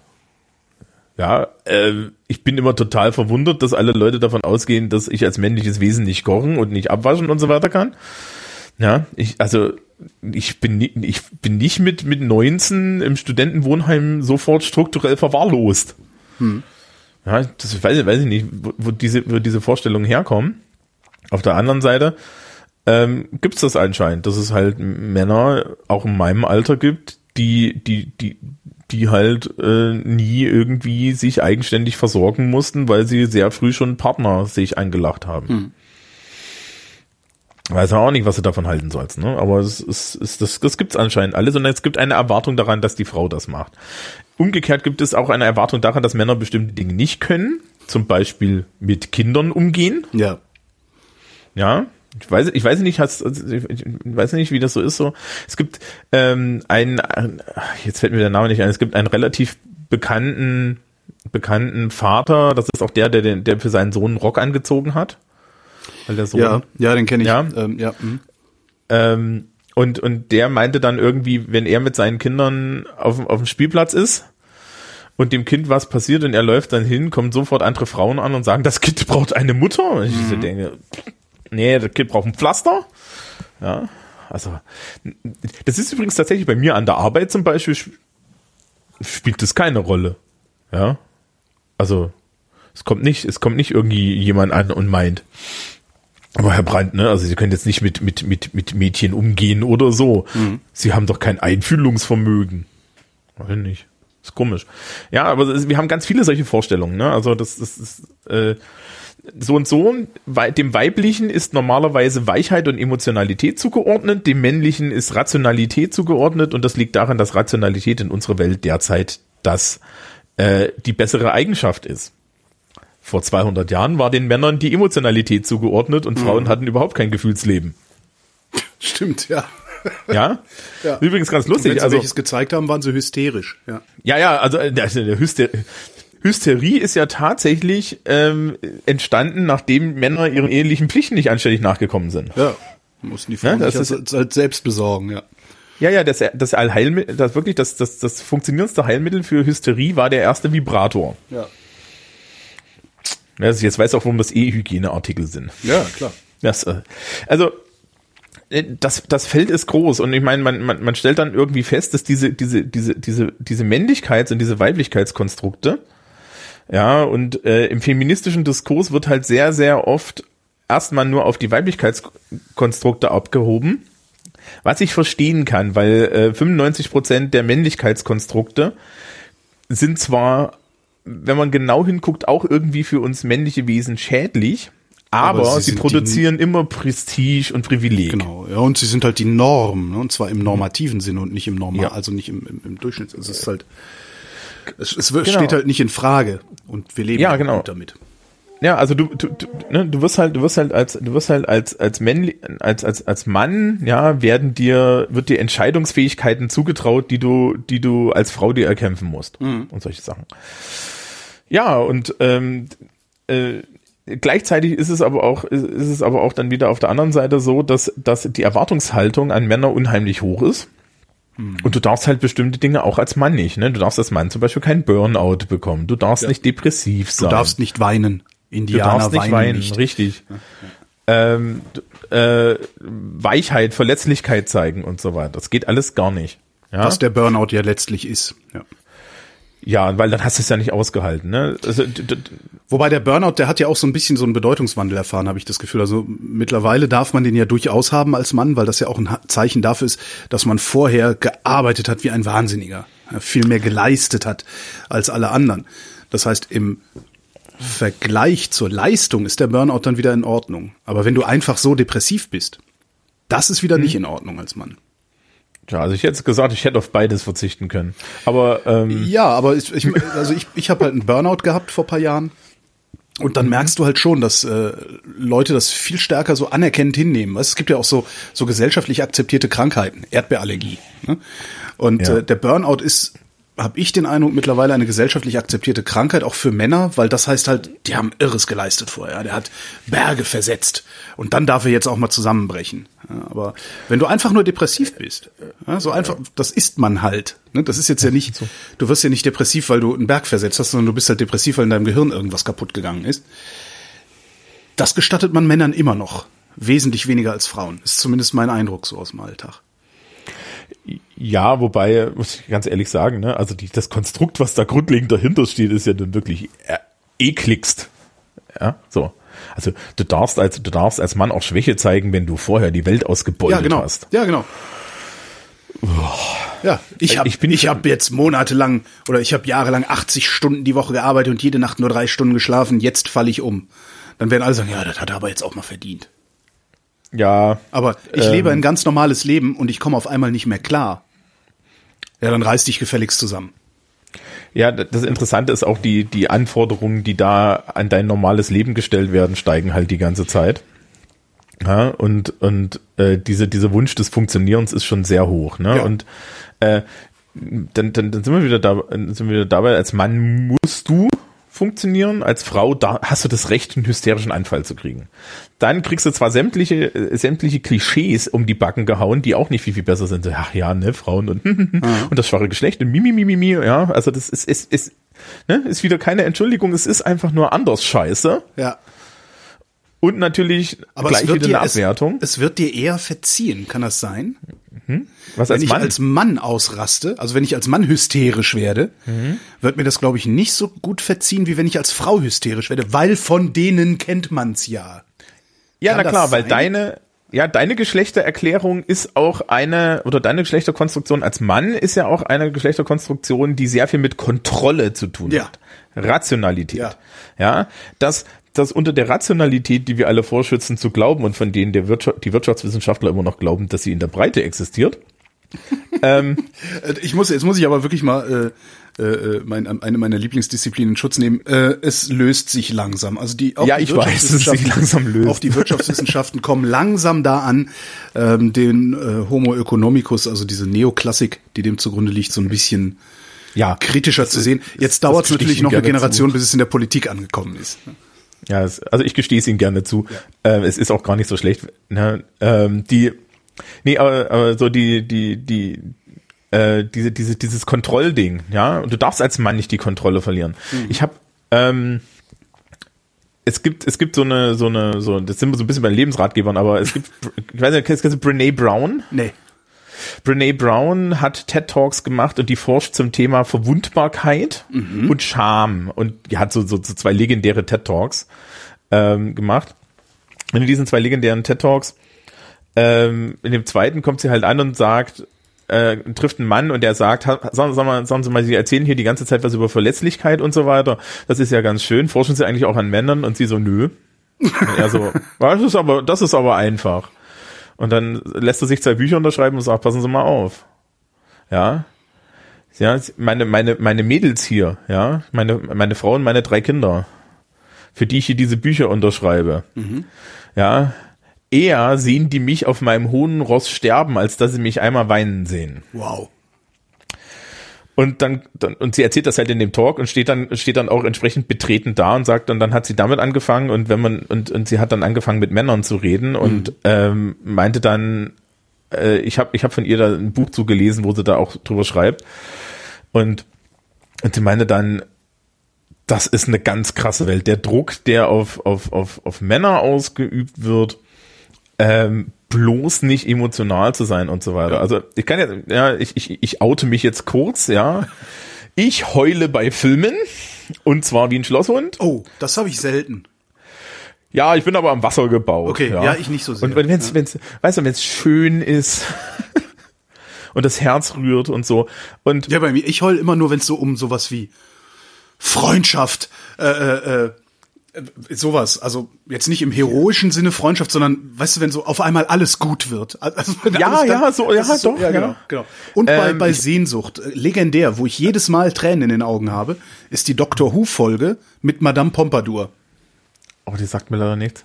[SPEAKER 3] Ja, äh, ich bin immer total verwundert, dass alle Leute davon ausgehen, dass ich als männliches Wesen nicht kochen und nicht abwaschen und so weiter kann. Ja, ich, also ich bin, ich bin nicht mit, mit 19 im Studentenwohnheim sofort strukturell verwahrlost. Ja, das weiß, ich- weiß ich nicht, wo, wo, diese, wo diese Vorstellungen herkommen. Auf der anderen Seite ähm, gibt's das anscheinend, dass es halt Männer auch in meinem Alter gibt, die, die, die, die halt äh, nie irgendwie sich eigenständig versorgen mussten, weil sie sehr früh schon Partner sich eingelacht haben. Weiß auch nicht, was du davon halten sollst, ne? Aber es ist, ist das, das gibt's anscheinend alles und es gibt eine Erwartung daran, dass die Frau das macht. umgekehrt gibt es auch eine Erwartung daran, dass Männer bestimmte Dinge nicht können, zum Beispiel mit Kindern umgehen.
[SPEAKER 2] Ja.
[SPEAKER 3] Ja, ich weiß, ich weiß nicht, hast, ich weiß nicht, wie das so ist. So, es gibt ähm, einen, jetzt fällt mir der Name nicht ein. Es gibt einen relativ bekannten, bekannten Vater. Das ist auch der, der, der für seinen Sohn einen Rock angezogen hat.
[SPEAKER 2] Weil der Sohn, ja, ja, den kenne ich.
[SPEAKER 3] Ja, ähm, ja. Mh. Ähm, und und der meinte dann irgendwie, wenn er mit seinen Kindern auf, auf dem Spielplatz ist und dem Kind was passiert und er läuft dann hin, kommen sofort andere Frauen an und sagen, das Kind braucht eine Mutter. Und ich mhm. denke, nee, das Kind braucht ein Pflaster. Ja, also das ist übrigens tatsächlich bei mir an der Arbeit zum Beispiel spielt das keine Rolle. Ja, also es kommt nicht, es kommt nicht irgendwie jemand an und meint, aber Herr Brandt, ne, also Sie können jetzt nicht mit, mit, mit, mit Mädchen umgehen oder so. Mhm. Sie haben doch kein Einfühlungsvermögen. Weiß nicht. Ist komisch. Ja, aber wir haben ganz viele solche Vorstellungen, ne? Also das, das ist äh, so und so. Dem Weiblichen ist normalerweise Weichheit und Emotionalität zugeordnet, dem Männlichen ist Rationalität zugeordnet und das liegt daran, dass Rationalität in unserer Welt derzeit das äh, die bessere Eigenschaft ist. Vor 200 Jahren war den Männern die Emotionalität zugeordnet und Frauen mhm. hatten überhaust kein Gefühlsleben.
[SPEAKER 2] Stimmt, ja.
[SPEAKER 3] Ja? <laughs> ja. Übrigens ganz lustig.
[SPEAKER 2] wenn sie also, welches gezeigt haben, waren sie hysterisch. Ja,
[SPEAKER 3] ja, ja also der, der Hyster Hysterie ist ja tatsächlich ähm, entstanden, nachdem Männer ihren ehelichen Pflichten nicht anständig nachgekommen sind.
[SPEAKER 2] Ja, mussten die Frauen ja, das sich halt selbst besorgen, ja.
[SPEAKER 3] Ja, ja, das, das Allheilmittel, das wirklich das, das, das funktionierendste Heilmittel für Hysterie war der erste Vibrator.
[SPEAKER 2] Ja.
[SPEAKER 3] Also jetzt weiß auch, warum das E-Hygieneartikel sind.
[SPEAKER 2] Ja, klar.
[SPEAKER 3] Das, äh, also äh, das, das Feld ist groß und ich meine, man, man, man stellt dann irgendwie fest, dass diese, diese, diese, diese, diese Männlichkeits- und diese Weiblichkeitskonstrukte, ja, und äh, im feministischen Diskurs wird halt sehr, sehr oft erstmal nur auf die Weiblichkeitskonstrukte abgehoben, was ich verstehen kann, weil äh, 95 Prozent der Männlichkeitskonstrukte sind zwar wenn man genau hinguckt, auch irgendwie für uns männliche Wesen schädlich. Aber, aber sie, sie produzieren immer Prestige und Privileg.
[SPEAKER 2] Genau, ja, und sie sind halt die Norm, ne? und zwar im normativen Sinne und nicht im Normal, ja. also nicht im, im, im Durchschnitt. Es ist halt, es, es genau. steht halt nicht in Frage und wir leben
[SPEAKER 3] ja, genau.
[SPEAKER 2] damit.
[SPEAKER 3] Ja, also du, du, du, ne, du wirst halt, du wirst halt als, du wirst halt als, als Mann, als, als, als Mann, ja, werden dir, wird dir Entscheidungsfähigkeiten zugetraut, die du, die du als Frau dir erkämpfen musst mhm. und solche Sachen. Ja, und ähm, äh, gleichzeitig ist es aber auch, ist es aber auch dann wieder auf der anderen Seite so, dass, dass die Erwartungshaltung an Männer unheimlich hoch ist. Mhm. Und du darfst halt bestimmte Dinge auch als Mann nicht. Ne? Du darfst als Mann zum Beispiel keinen Burnout bekommen. Du darfst ja. nicht depressiv sein.
[SPEAKER 2] Du darfst nicht weinen.
[SPEAKER 3] Indianer du darfst nicht weinen, weinen nicht. richtig. Ähm, äh, Weichheit, Verletzlichkeit zeigen und so weiter. Das geht alles gar nicht.
[SPEAKER 2] Ja? Was der Burnout ja letztlich ist. Ja.
[SPEAKER 3] Ja, weil dann hast du es ja nicht ausgehalten. Ne? Also,
[SPEAKER 2] Wobei der Burnout, der hat ja auch so ein bisschen so einen Bedeutungswandel erfahren, habe ich das Gefühl. Also mittlerweile darf man den ja durchaus haben als Mann, weil das ja auch ein Zeichen dafür ist, dass man vorher gearbeitet hat wie ein Wahnsinniger, viel mehr geleistet hat als alle anderen. Das heißt, im Vergleich zur Leistung ist der Burnout dann wieder in Ordnung. Aber wenn du einfach so depressiv bist, das ist wieder hm. nicht in Ordnung als Mann.
[SPEAKER 3] Ja, also ich hätte gesagt, ich hätte auf beides verzichten können. Aber ähm
[SPEAKER 2] ja, aber ich, ich also ich, ich habe halt einen Burnout gehabt vor paar Jahren. Und dann merkst du halt schon, dass äh, Leute das viel stärker so anerkennend hinnehmen. Es gibt ja auch so so gesellschaftlich akzeptierte Krankheiten, Erdbeerallergie. Ne? Und ja. äh, der Burnout ist habe ich den Eindruck, mittlerweile eine gesellschaftlich akzeptierte Krankheit, auch für Männer, weil das heißt halt, die haben Irres geleistet vorher. Der hat Berge versetzt und dann darf er jetzt auch mal zusammenbrechen. Aber wenn du einfach nur depressiv bist, so einfach, das ist man halt. Ne? Das ist jetzt ja nicht, du wirst ja nicht depressiv, weil du einen Berg versetzt hast, sondern du bist halt depressiv, weil in deinem Gehirn irgendwas kaputt gegangen ist. Das gestattet man Männern immer noch. Wesentlich weniger als Frauen. Ist zumindest mein Eindruck so aus dem Alltag.
[SPEAKER 3] Ja, wobei, muss ich ganz ehrlich sagen, ne, also die, das Konstrukt, was da grundlegend dahinter steht, ist ja dann wirklich äh, ekligst. Ja, so. Also du darfst als du darfst als Mann auch Schwäche zeigen, wenn du vorher die Welt ausgebeutet
[SPEAKER 2] ja, genau.
[SPEAKER 3] hast.
[SPEAKER 2] Ja, genau. Ja, ich habe ich, bin ich hab jetzt monatelang oder ich habe jahrelang 80 Stunden die Woche gearbeitet und jede Nacht nur drei Stunden geschlafen. Jetzt falle ich um. Dann werden alle sagen, ja, das hat er aber jetzt auch mal verdient.
[SPEAKER 3] Ja.
[SPEAKER 2] Aber ich ähm, lebe ein ganz normales Leben und ich komme auf einmal nicht mehr klar. Ja, dann reiß dich gefälligst zusammen.
[SPEAKER 3] Ja, das Interessante ist auch die, die Anforderungen, die da an dein normales Leben gestellt werden, steigen halt die ganze Zeit. Ja, und und äh, diese, dieser Wunsch des Funktionierens ist schon sehr hoch. Ne?
[SPEAKER 2] Ja.
[SPEAKER 3] Und äh, dann, dann, dann sind wir wieder da, sind wir wieder dabei, als Mann musst du funktionieren, als Frau da hast du das Recht, einen hysterischen Anfall zu kriegen. Dann kriegst du zwar sämtliche, äh, sämtliche Klischees um die Backen gehauen, die auch nicht viel, viel besser sind. Ach ja, ne, Frauen und, <laughs> und das schwache Geschlecht und mimi, mimi, mimi, ja, also das ist, ist, ist, ne, ist wieder keine Entschuldigung, es ist einfach nur anders scheiße.
[SPEAKER 2] Ja.
[SPEAKER 3] Und natürlich
[SPEAKER 2] Aber
[SPEAKER 3] gleich wieder
[SPEAKER 2] dir,
[SPEAKER 3] eine Abwertung.
[SPEAKER 2] Es, es wird dir eher verziehen, kann das sein?
[SPEAKER 3] Was
[SPEAKER 2] Wenn
[SPEAKER 3] als
[SPEAKER 2] ich
[SPEAKER 3] Mann?
[SPEAKER 2] als Mann ausraste, also wenn ich als Mann hysterisch werde,
[SPEAKER 3] Mhm.
[SPEAKER 2] wird mir das, glaube ich, nicht so gut verziehen, wie wenn ich als Frau hysterisch werde, weil von denen kennt man's ja.
[SPEAKER 3] Ja,
[SPEAKER 2] Kann
[SPEAKER 3] na klar, weil
[SPEAKER 2] sein?
[SPEAKER 3] deine, ja, deine Geschlechtererklärung ist auch eine, oder deine Geschlechterkonstruktion als Mann ist ja auch eine Geschlechterkonstruktion, die sehr viel mit Kontrolle zu tun
[SPEAKER 2] Ja.
[SPEAKER 3] hat. Rationalität.
[SPEAKER 2] Ja.
[SPEAKER 3] Ja, dass, dass unter der Rationalität, die wir alle vorschützen zu glauben und von denen der Wirtschaft, die Wirtschaftswissenschaftler immer noch glauben, dass sie in der Breite existiert, <laughs>
[SPEAKER 2] Äh, Ich muss, jetzt muss ich aber wirklich mal äh, äh, mein, eine meiner Lieblingsdisziplinen in Schutz nehmen. Äh, es löst sich langsam. Also die, auch
[SPEAKER 3] Ja,
[SPEAKER 2] die
[SPEAKER 3] ich weiß, es sich
[SPEAKER 2] Wirtschaftswissenschaften-
[SPEAKER 3] langsam löst.
[SPEAKER 2] Auch die Wirtschaftswissenschaften kommen langsam da an, ähm, den äh, Homo economicus, also diese Neoklassik, die dem zugrunde liegt, so ein bisschen
[SPEAKER 3] ja,
[SPEAKER 2] kritischer zu sehen. Jetzt dauert es natürlich noch eine Generation, bis es in der Politik angekommen ist.
[SPEAKER 3] Ja, es, also ich gestehe es Ihnen gerne zu. Ähm, es ist auch gar nicht so schlecht. Ne? Ähm, die, nee, aber, aber so die, die, die, äh, diese, diese, dieses Kontrollding, ja, und du darfst als Mann nicht die Kontrolle verlieren. Ich habe, ähm, es gibt, es gibt so eine, so eine, so, das sind wir so ein bisschen bei Lebensratgebern, aber es gibt, ich weiß nicht, kennst du Brene Brown?
[SPEAKER 2] Nee.
[SPEAKER 3] Brene Brown hat TED Talks gemacht und die forscht zum Thema Verwundbarkeit und Scham und die hat so, so, so zwei legendäre TED Talks ähm, gemacht. Und in diesen zwei legendären TED Talks, ähm, in dem zweiten kommt sie halt an und sagt, äh, trifft einen Mann und der sagt, ha- sagen, sagen, mal, sagen Sie mal, Sie erzählen hier die ganze Zeit was über Verletzlichkeit und so weiter. Das ist ja ganz schön. Forschen Sie eigentlich auch an Männern? Und sie so, nö. Und er so, <laughs> das ist aber, das ist aber einfach. Und dann lässt er sich zwei Bücher unterschreiben und sagt, passen Sie mal auf. Ja. Ja, meine, meine, meine Mädels hier, ja, meine, meine Frau und meine drei Kinder, für die ich hier diese Bücher unterschreibe. Ja. Eher sehen die mich auf meinem hohen Ross sterben, als dass sie mich einmal weinen sehen.
[SPEAKER 2] Wow.
[SPEAKER 3] Und dann, dann und sie erzählt das halt in dem Talk und steht dann steht dann auch entsprechend betreten da und sagt und dann hat sie damit angefangen und wenn man und und sie hat dann angefangen mit Männern zu reden und ähm, meinte dann äh, ich habe ich habe von ihr da ein Buch zugelesen, wo sie da auch drüber schreibt und und sie meinte dann das ist eine ganz krasse Welt. Der Druck, der auf, auf, auf, auf Männer ausgeübt wird, ähm, bloß nicht emotional zu sein und so weiter. Also ich kann ja, ja, ich, ich, ich oute mich jetzt kurz, ja. Ich heule bei Filmen und zwar wie ein Schlosshund.
[SPEAKER 2] Oh, das habe ich selten.
[SPEAKER 3] Ja, ich bin aber am Wasser gebaut.
[SPEAKER 2] Okay,
[SPEAKER 3] ja,
[SPEAKER 2] ja, ich nicht so sehr.
[SPEAKER 3] Und wenn es, wenn's, weißt du, wenn es schön ist <laughs> und das Herz rührt und so und
[SPEAKER 2] Ja, bei mir, ich heul immer nur, wenn es so um sowas wie Freundschaft, äh, äh, äh, sowas, also jetzt nicht im heroischen Sinne Freundschaft, sondern weißt du, wenn so auf einmal alles gut wird. <laughs> Also,
[SPEAKER 3] Ja,
[SPEAKER 2] alles
[SPEAKER 3] ja, so, ja, doch,
[SPEAKER 2] ja, genau, genau. Und bei,
[SPEAKER 3] Ähm,
[SPEAKER 2] bei
[SPEAKER 3] ich-
[SPEAKER 2] Sehnsucht, äh, legendär, wo ich jedes Mal Tränen in den Augen habe, ist die Doctor Who Folge mit Madame Pompadour.
[SPEAKER 3] oh, die sagt mir leider nichts.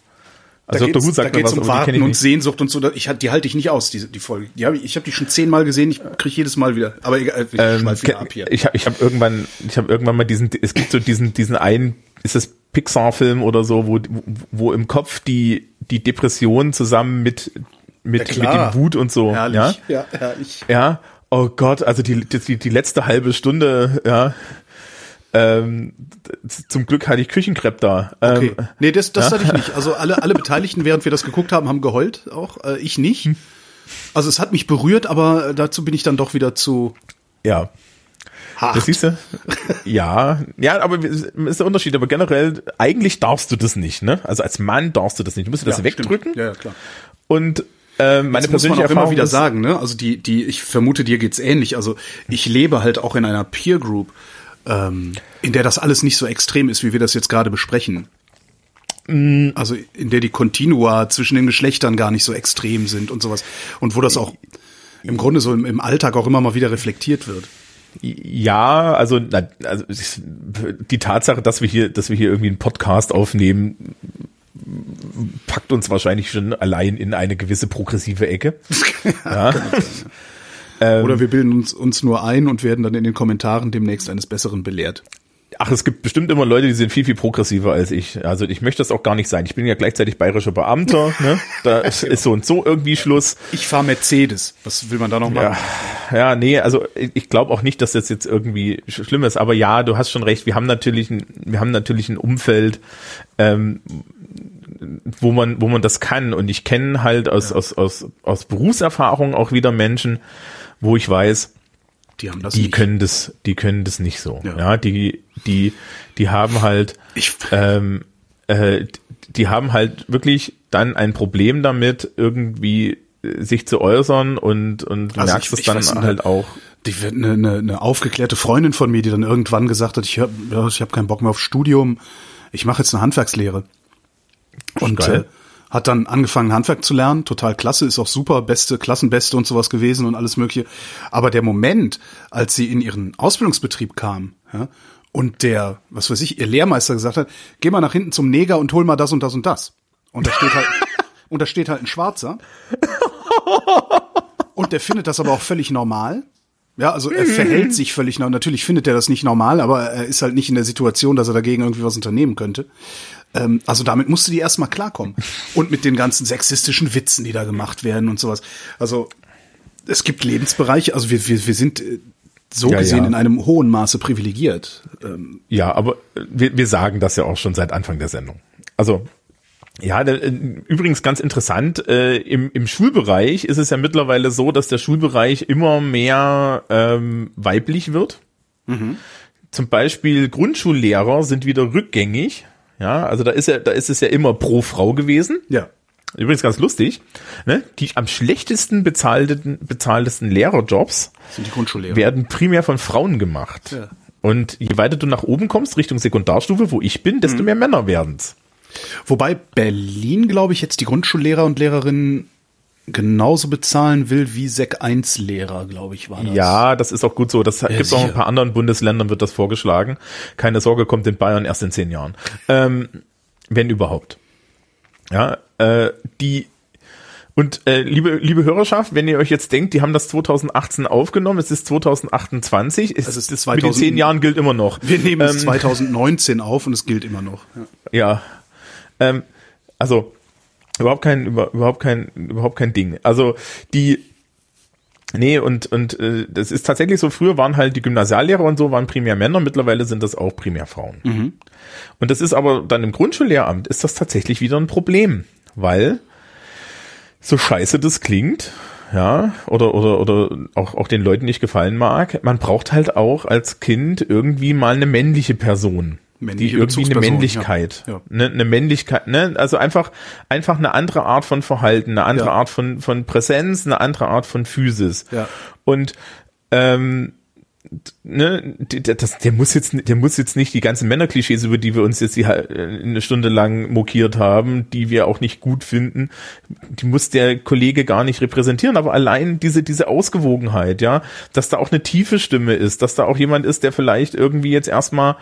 [SPEAKER 2] Da
[SPEAKER 3] Also Dr.
[SPEAKER 2] geht's,
[SPEAKER 3] Who
[SPEAKER 2] da
[SPEAKER 3] sagt mir
[SPEAKER 2] geht's
[SPEAKER 3] was,
[SPEAKER 2] um
[SPEAKER 3] die
[SPEAKER 2] Warten und. Sehnsucht und so. da- Ich, die halte ich nicht aus, diese, die Folge. Die hab ich ich habe die schon zehnmal gesehen, ich kriege jedes Mal wieder. Aber egal, ich
[SPEAKER 3] Ähm,
[SPEAKER 2] ab hier.
[SPEAKER 3] ich habe ich hab irgendwann, ich habe irgendwann mal diesen, es gibt so diesen, diesen einen, ist das Pixar-Film oder so, wo, wo im Kopf die, die Depression zusammen mit, mit,
[SPEAKER 2] Ja,
[SPEAKER 3] mit dem Wut und so,
[SPEAKER 2] herrlich,
[SPEAKER 3] ja,
[SPEAKER 2] ja, herrlich.
[SPEAKER 3] ja, oh Gott, also die, die, die letzte halbe Stunde, ja, ähm, zum Glück hatte ich Küchenkrepp da.
[SPEAKER 2] Okay.
[SPEAKER 3] Ähm,
[SPEAKER 2] nee, das, das hatte ich nicht. <laughs> Also alle, alle Beteiligten, während wir das geguckt haben, haben geheult auch. Äh, ich nicht.
[SPEAKER 3] Hm.
[SPEAKER 2] Also es hat mich berührt, aber dazu bin ich dann doch wieder zu
[SPEAKER 3] ja,
[SPEAKER 2] hart.
[SPEAKER 3] das siehst du? Ja, ja, aber ist der Unterschied. Aber generell, eigentlich darfst du das nicht, ne? Also als Mann darfst du das nicht. Du musst dir das
[SPEAKER 2] Ja,
[SPEAKER 3] wegdrücken.
[SPEAKER 2] stimmt. Ja, ja, klar.
[SPEAKER 3] Und äh, meine
[SPEAKER 2] Das muss man
[SPEAKER 3] persönliche
[SPEAKER 2] auch immer
[SPEAKER 3] Erfahrung
[SPEAKER 2] wieder
[SPEAKER 3] ist,
[SPEAKER 2] sagen, ne? Also die, die, ich vermute, dir geht's ähnlich. Also ich lebe halt auch in einer Peer Group, ähm, in der das alles nicht so extrem ist, wie wir das jetzt gerade besprechen.
[SPEAKER 3] Mm.
[SPEAKER 2] Also in der die Continua zwischen den Geschlechtern gar nicht so extrem sind und sowas. Und wo das auch im Grunde so im, im Alltag auch immer mal wieder reflektiert wird.
[SPEAKER 3] Ja, also, na, also die Tatsache, dass wir hier, dass wir hier irgendwie einen Podcast aufnehmen, packt uns wahrscheinlich schon allein in eine gewisse progressive Ecke. <laughs> ja.
[SPEAKER 2] Ähm, Oder wir bilden uns, uns nur ein und werden dann in den Kommentaren demnächst eines Besseren belehrt.
[SPEAKER 3] Ach, es gibt bestimmt immer Leute, die sind viel, viel progressiver als ich. Also ich möchte das auch gar nicht sein. Ich bin ja gleichzeitig bayerischer Beamter. <laughs> Ne? Da ist, ist so und so irgendwie Schluss.
[SPEAKER 2] Ich fahre Mercedes. Was will man da noch machen?
[SPEAKER 3] Ja, ja nee, also ich glaube auch nicht, dass das jetzt irgendwie schlimm ist. Aber ja, du hast schon recht. Wir haben natürlich ein, wir haben natürlich ein Umfeld, ähm, wo man, wo man das kann. Und ich kenne halt aus, ja. aus, aus, aus Berufserfahrung auch wieder Menschen, wo ich weiß,
[SPEAKER 2] die haben das
[SPEAKER 3] die
[SPEAKER 2] nicht.
[SPEAKER 3] können das, die können das nicht so. Ja, ja die, die, die haben halt,
[SPEAKER 2] ich,
[SPEAKER 3] ähm, äh, die haben halt wirklich dann ein Problem damit, irgendwie äh, sich zu äußern und und also merkst es dann weiß, halt auch.
[SPEAKER 2] Die eine, eine, eine aufgeklärte Freundin von mir, die dann irgendwann gesagt hat, ich habe ich hab keinen Bock mehr auf Studium, ich mache jetzt eine Handwerkslehre. Und äh, hat dann angefangen Handwerk zu lernen, total klasse, ist auch super, beste, Klassenbeste und sowas gewesen und alles mögliche. Aber der Moment, als sie in ihren Ausbildungsbetrieb kam, ja, und der, was weiß ich, ihr Lehrmeister gesagt hat, geh mal nach hinten zum Neger und hol mal das und das und das. Und da steht halt, <laughs> und da steht halt ein Schwarzer. Und der findet das aber auch völlig normal. Ja, also er verhält sich völlig normal. Natürlich findet er das nicht normal, aber er ist halt nicht in der Situation, dass er dagegen irgendwie was unternehmen könnte. Ähm, also damit musste die erstmal klarkommen. Und mit den ganzen sexistischen Witzen, die da gemacht werden und sowas. Also es gibt Lebensbereiche, also wir, wir, wir sind äh, so ja, gesehen ja. in einem hohen Maße privilegiert.
[SPEAKER 3] Ähm, ja, aber wir, wir sagen das ja auch schon seit Anfang der Sendung. Also ja, äh, übrigens ganz interessant, äh, im, im Schulbereich ist es ja mittlerweile so, dass der Schulbereich immer mehr ähm, weiblich wird. Mhm. Zum Beispiel Grundschullehrer sind wieder rückgängig. Ja, also da ist ja, da ist es ja immer pro Frau gewesen.
[SPEAKER 2] Ja.
[SPEAKER 3] Übrigens ganz lustig, ne? die am schlechtesten bezahlten, bezahltesten Lehrerjobs
[SPEAKER 2] sind die Grundschullehrer.
[SPEAKER 3] werden primär von Frauen gemacht. Ja. Und je weiter du nach oben kommst, Richtung Sekundarstufe, wo ich bin, desto mhm. mehr Männer werden's.
[SPEAKER 2] Wobei Berlin, glaube ich, jetzt die Grundschullehrer und Lehrerinnen genauso bezahlen will wie Sek 1 Lehrer, glaube ich, war das.
[SPEAKER 3] Ja, das ist auch gut so. Das ja, gibt auch ein paar anderen Bundesländern wird das vorgeschlagen. Keine Sorge, kommt in Bayern erst in zehn Jahren. Ähm, wenn überhaupt. Ja, äh, die und äh, liebe liebe Hörerschaft, wenn ihr euch jetzt denkt, die haben das 2018 aufgenommen, es ist 2028, es,
[SPEAKER 2] also es
[SPEAKER 3] ist 2000, mit den zehn Jahren gilt immer noch.
[SPEAKER 2] Wir nehmen ähm, es 2019 auf und es gilt immer noch.
[SPEAKER 3] Ja, ja ähm, also Überhaupt kein, über, überhaupt kein, überhaupt kein Ding. Also die, Nee, und, und äh, das ist tatsächlich so, früher waren halt die Gymnasiallehrer und so waren primär Männer, mittlerweile sind das auch primär Frauen. Mhm. Und das ist aber dann im Grundschullehramt ist das tatsächlich wieder ein Problem, weil so scheiße das klingt, ja, oder, oder, oder auch, auch den Leuten nicht gefallen mag, man braucht halt auch als Kind irgendwie mal eine männliche Person
[SPEAKER 2] männliche
[SPEAKER 3] die irgendwie eine Männlichkeit, ja. Ja. Ne, eine Männlichkeit, ne, also einfach einfach eine andere Art von Verhalten, eine andere ja. Art von von Präsenz, eine andere Art von Physis.
[SPEAKER 2] Ja.
[SPEAKER 3] Und ähm, ne, das, der muss jetzt, der muss jetzt nicht die ganzen Männerklischees, über die wir uns jetzt die, äh, eine Stunde lang mokiert haben, die wir auch nicht gut finden, die muss der Kollege gar nicht repräsentieren, aber allein diese, diese Ausgewogenheit, ja, dass da auch eine tiefe Stimme ist, dass da auch jemand ist, der vielleicht irgendwie jetzt erstmal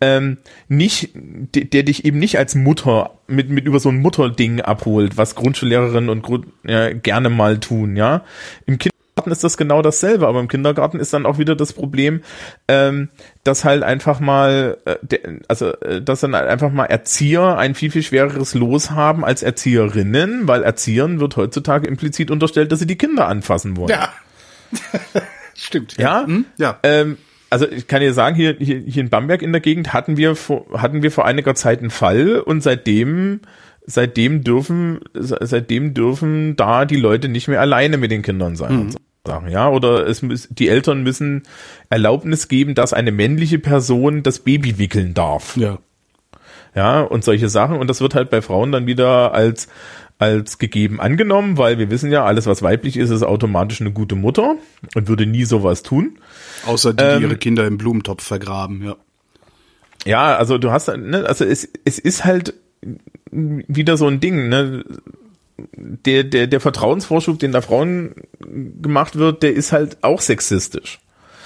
[SPEAKER 3] ähm, nicht, der, der dich eben nicht als Mutter mit, mit über so ein Mutterding abholt, was Grundschullehrerinnen und Grund, ja, gerne mal tun, ja. Im kind ist das genau dasselbe, aber im Kindergarten ist dann auch wieder das Problem, ähm, dass halt einfach mal, äh, de, also äh, dass dann halt einfach mal Erzieher ein viel, viel schwereres Los haben als Erzieherinnen, weil Erziehern wird heutzutage implizit unterstellt, dass sie die Kinder anfassen wollen.
[SPEAKER 2] Ja. <laughs> Stimmt.
[SPEAKER 3] Ja? Ja. Hm? ja. Ähm, also ich kann dir sagen, hier, hier, hier in Bamberg in der Gegend hatten wir vor, hatten wir vor einiger Zeit einen Fall und seitdem seitdem dürfen seitdem dürfen da die Leute nicht mehr alleine mit den Kindern sein. Mhm sagen, ja, oder es muss, die Eltern müssen Erlaubnis geben, dass eine männliche Person das Baby wickeln darf.
[SPEAKER 2] Ja.
[SPEAKER 3] Ja, und solche Sachen. Und das wird halt bei Frauen dann wieder als, als gegeben angenommen, weil wir wissen ja, alles was weiblich ist, ist automatisch eine gute Mutter und würde nie sowas tun.
[SPEAKER 2] Außer die, ähm, die ihre Kinder im Blumentopf vergraben, ja.
[SPEAKER 3] Ja, also du hast, ne, also es, es ist halt wieder so ein Ding, ne, der, der, der Vertrauensvorschub, den da Frauen gemacht wird, der ist halt auch sexistisch.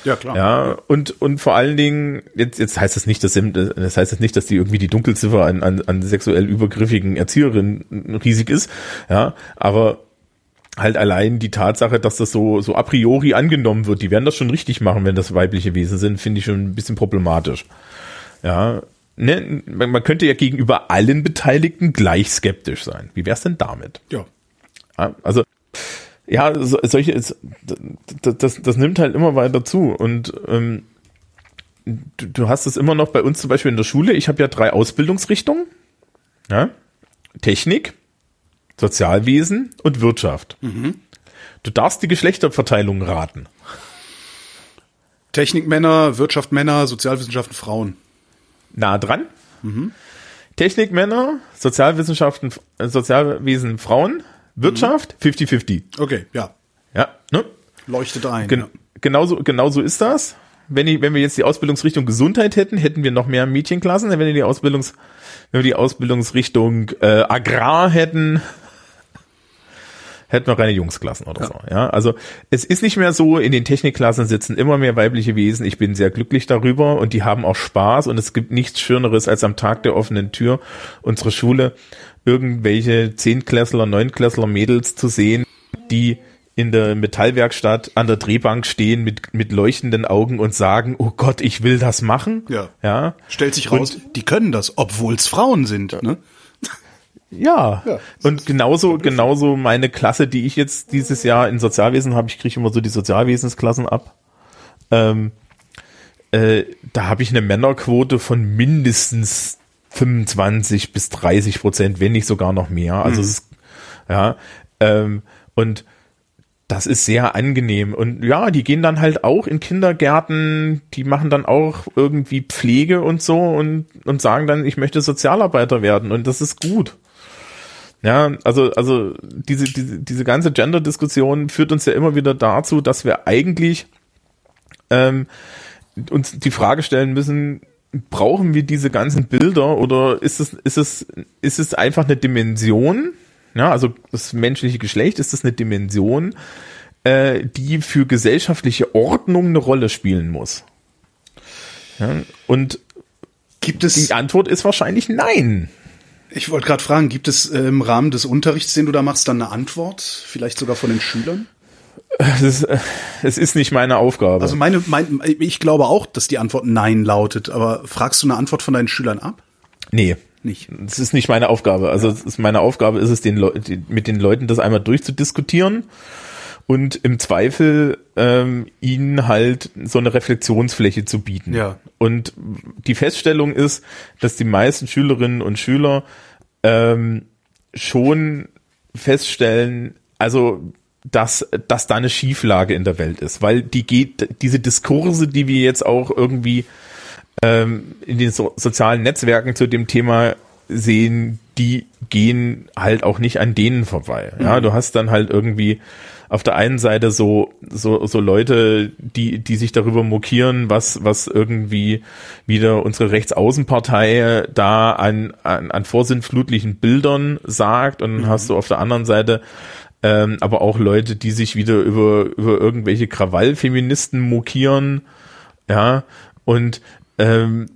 [SPEAKER 2] Ja, klar.
[SPEAKER 3] Ja, und, und vor allen Dingen, jetzt, jetzt heißt es nicht, dass, das heißt jetzt nicht, dass die irgendwie die Dunkelziffer an, an, an sexuell übergriffigen Erzieherinnen riesig ist. Ja, aber halt allein die Tatsache, dass das so, so a priori angenommen wird, die werden das schon richtig machen, wenn das weibliche Wesen sind, finde ich schon ein bisschen problematisch. Ja, ne, man könnte ja gegenüber allen Beteiligten gleich skeptisch sein. Wie wär's denn damit?
[SPEAKER 2] Ja.
[SPEAKER 3] Also, ja, so, solche, das, das, das nimmt halt immer weiter zu und ähm, du, du hast es immer noch bei uns zum Beispiel in der Schule. Ich habe ja drei Ausbildungsrichtungen. Ja? Technik, Sozialwesen und Wirtschaft. Mhm. Du darfst die Geschlechterverteilung raten.
[SPEAKER 2] Technik Männer, Wirtschaft Männer, Sozialwissenschaften Frauen.
[SPEAKER 3] Nah dran. Mhm. Technik Männer, Sozialwissenschaften, Sozialwesen Frauen, Wirtschaft 50-50.
[SPEAKER 2] Mhm. Okay, ja.
[SPEAKER 3] Ja, ne?
[SPEAKER 2] Leuchtet ein.
[SPEAKER 3] Gen
[SPEAKER 2] ja.
[SPEAKER 3] genauso, genauso ist das. Wenn, ich, wenn wir jetzt die Ausbildungsrichtung Gesundheit hätten, hätten wir noch mehr Mädchenklassen. Wenn wir die Ausbildungs, wenn wir die Ausbildungsrichtung äh, Agrar hätten, hätten wir reine Jungsklassen oder ja. so. Ja, also es ist nicht mehr so, in den Technikklassen sitzen immer mehr weibliche Wesen. Ich bin sehr glücklich darüber und die haben auch Spaß und es gibt nichts Schöneres als am Tag der offenen Tür unsere Schule irgendwelche Zehnklässler, Neunklässler Mädels zu sehen, die in der Metallwerkstatt an der Drehbank stehen mit, mit leuchtenden Augen und sagen, oh Gott, ich will das machen.
[SPEAKER 2] Ja.
[SPEAKER 3] ja.
[SPEAKER 2] Stellt sich raus, und, die können das, obwohl es Frauen sind. Ja. Ne?
[SPEAKER 3] Ja. ja. Und genauso, genauso meine Klasse, die ich jetzt dieses Jahr in Sozialwesen habe, ich kriege immer so die Sozialwesensklassen ab. Ähm, äh, da habe ich eine Männerquote von mindestens 25 bis 30 Prozent, wenn nicht sogar noch mehr. Also mhm. es ist, ja, ähm, und das ist sehr angenehm. Und ja, die gehen dann halt auch in Kindergärten, die machen dann auch irgendwie Pflege und so und, und sagen dann, ich möchte Sozialarbeiter werden. Und das ist gut. Ja, also, also diese, diese, diese ganze Gender-Diskussion führt uns ja immer wieder dazu, dass wir eigentlich ähm, uns die Frage stellen müssen, brauchen wir diese ganzen Bilder oder ist es, ist es, ist es einfach eine Dimension? Ja, also das menschliche Geschlecht, ist das eine Dimension, äh, die für gesellschaftliche Ordnung eine Rolle spielen muss? Ja, und
[SPEAKER 2] gibt es
[SPEAKER 3] die Antwort ist wahrscheinlich nein.
[SPEAKER 2] Ich wollte gerade fragen, gibt es äh, im Rahmen des Unterrichts, den du da machst, dann eine Antwort? Vielleicht sogar von den Schülern?
[SPEAKER 3] Es ist, es ist nicht meine Aufgabe.
[SPEAKER 2] Also meine, mein, ich glaube auch, dass die Antwort Nein lautet, aber fragst du eine Antwort von deinen Schülern ab?
[SPEAKER 3] Nee. Nicht. Das ist nicht meine Aufgabe. Also ist meine Aufgabe ist es, den Le mit den Leuten das einmal durchzudiskutieren und im Zweifel ähm, ihnen halt so eine Reflexionsfläche zu bieten.
[SPEAKER 2] Ja.
[SPEAKER 3] Und die Feststellung ist, dass die meisten Schülerinnen und Schüler ähm, schon feststellen, also dass, dass da eine Schieflage in der Welt ist, weil die geht, diese Diskurse, die wir jetzt auch irgendwie ähm, in den so sozialen Netzwerken zu dem Thema sehen, die gehen halt auch nicht an denen vorbei. Ja, mhm. du hast dann halt irgendwie auf der einen Seite so, so, so Leute, die, die sich darüber mokieren, was, was irgendwie wieder unsere Rechtsaußenpartei da an, an, an vorsinnflutlichen Bildern sagt und dann mhm. hast du auf der anderen Seite ähm, aber auch Leute, die sich wieder über, über irgendwelche Krawallfeministen mokieren, ja, und ähm,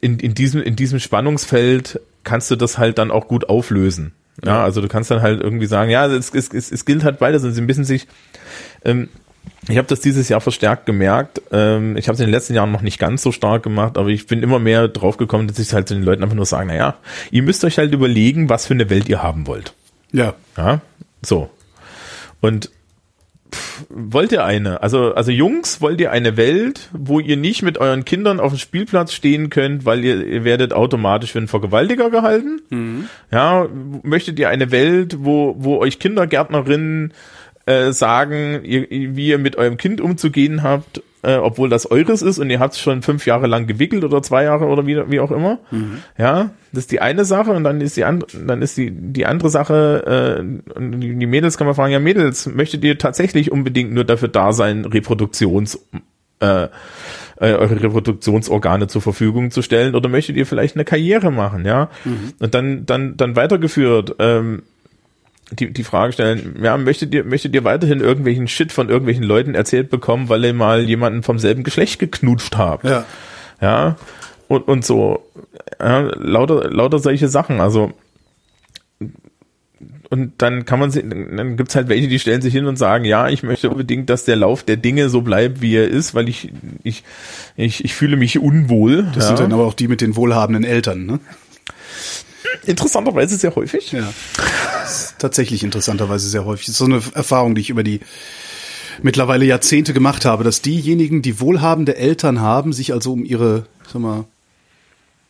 [SPEAKER 3] in, in, diesem, in diesem Spannungsfeld kannst du das halt dann auch gut auflösen. Ja, also du kannst dann halt irgendwie sagen, ja, es, es, es, es gilt halt beides und sie müssen sich, ähm, ich habe das dieses Jahr verstärkt gemerkt. Ähm, ich habe es in den letzten Jahren noch nicht ganz so stark gemacht, aber ich bin immer mehr drauf gekommen, dass ich halt zu den Leuten einfach nur sage, na ja, ihr müsst euch halt überlegen, was für eine Welt ihr haben wollt.
[SPEAKER 2] Ja.
[SPEAKER 3] Ja, so. Und pff, wollt ihr eine? Also, also Jungs, wollt ihr eine Welt, wo ihr nicht mit euren Kindern auf dem Spielplatz stehen könnt, weil ihr, ihr werdet automatisch für einen Vergewaltiger gehalten? Mhm. Ja, möchtet ihr eine Welt, wo, wo euch Kindergärtnerinnen äh, sagen, ihr, wie ihr mit eurem Kind umzugehen habt äh, obwohl das eures ist und ihr habt es schon fünf Jahre lang gewickelt oder zwei Jahre oder wie, wie auch immer. Mhm. Ja, das ist die eine Sache und dann ist die andere, dann ist die, die andere Sache, äh, die, die Mädels kann man fragen, ja Mädels, möchtet ihr tatsächlich unbedingt nur dafür da sein, Reproduktions, äh, äh, eure Reproduktionsorgane zur Verfügung zu stellen oder möchtet ihr vielleicht eine Karriere machen, ja? Mhm. Und dann, dann, dann weitergeführt, ähm, die, die Frage stellen, ja, möchtet ihr, möchtet ihr weiterhin irgendwelchen Shit von irgendwelchen Leuten erzählt bekommen, weil ihr mal jemanden vom selben Geschlecht geknutscht habt?
[SPEAKER 2] Ja.
[SPEAKER 3] Ja. Und, und so, ja, lauter, lauter solche Sachen. Also, und dann kann man sich, dann gibt's halt welche, die stellen sich hin und sagen, ja, ich möchte unbedingt, dass der Lauf der Dinge so bleibt, wie er ist, weil ich, ich, ich, ich fühle mich unwohl.
[SPEAKER 2] Das
[SPEAKER 3] ja.
[SPEAKER 2] sind dann aber auch die mit den wohlhabenden Eltern, ne?
[SPEAKER 3] Interessanterweise sehr häufig.
[SPEAKER 2] Ja. Tatsächlich interessanterweise sehr häufig. Das ist so eine Erfahrung, die ich über die mittlerweile Jahrzehnte gemacht habe, dass diejenigen, die wohlhabende Eltern haben, sich also um ihre, sag mal,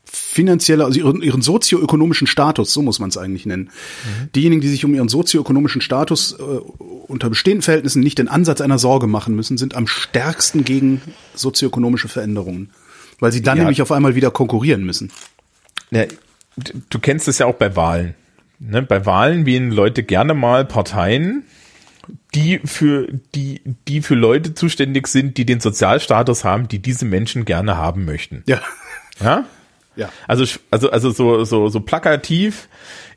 [SPEAKER 2] finanzielle, also ihren, ihren sozioökonomischen Status, so muss man es eigentlich nennen. Mhm. Diejenigen, die sich um ihren sozioökonomischen Status äh, unter bestehenden Verhältnissen nicht den Ansatz einer Sorge machen müssen, sind am stärksten gegen sozioökonomische Veränderungen, weil sie dann ja. nämlich auf einmal wieder konkurrieren müssen.
[SPEAKER 3] Ja, du kennst es ja auch bei Wahlen. Ne? Bei Wahlen wählen Leute gerne mal Parteien, die für die die für Leute zuständig sind, die den Sozialstatus haben, die diese Menschen gerne haben möchten.
[SPEAKER 2] Ja.
[SPEAKER 3] Ja?
[SPEAKER 2] Ja.
[SPEAKER 3] Also also also so so so plakativ,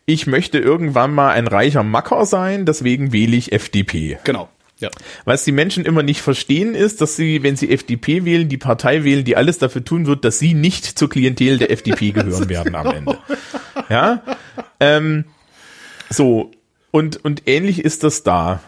[SPEAKER 3] ich möchte irgendwann mal ein reicher Macker sein, deswegen wähle ich FDP.
[SPEAKER 2] Genau. Ja.
[SPEAKER 3] Was die Menschen immer nicht verstehen ist, dass sie, wenn sie FDP wählen, die Partei wählen, die alles dafür tun wird, dass sie nicht zur Klientel der FDP <laughs> gehören werden am Ende. Ja. Ähm, so. Und, und ähnlich ist das da.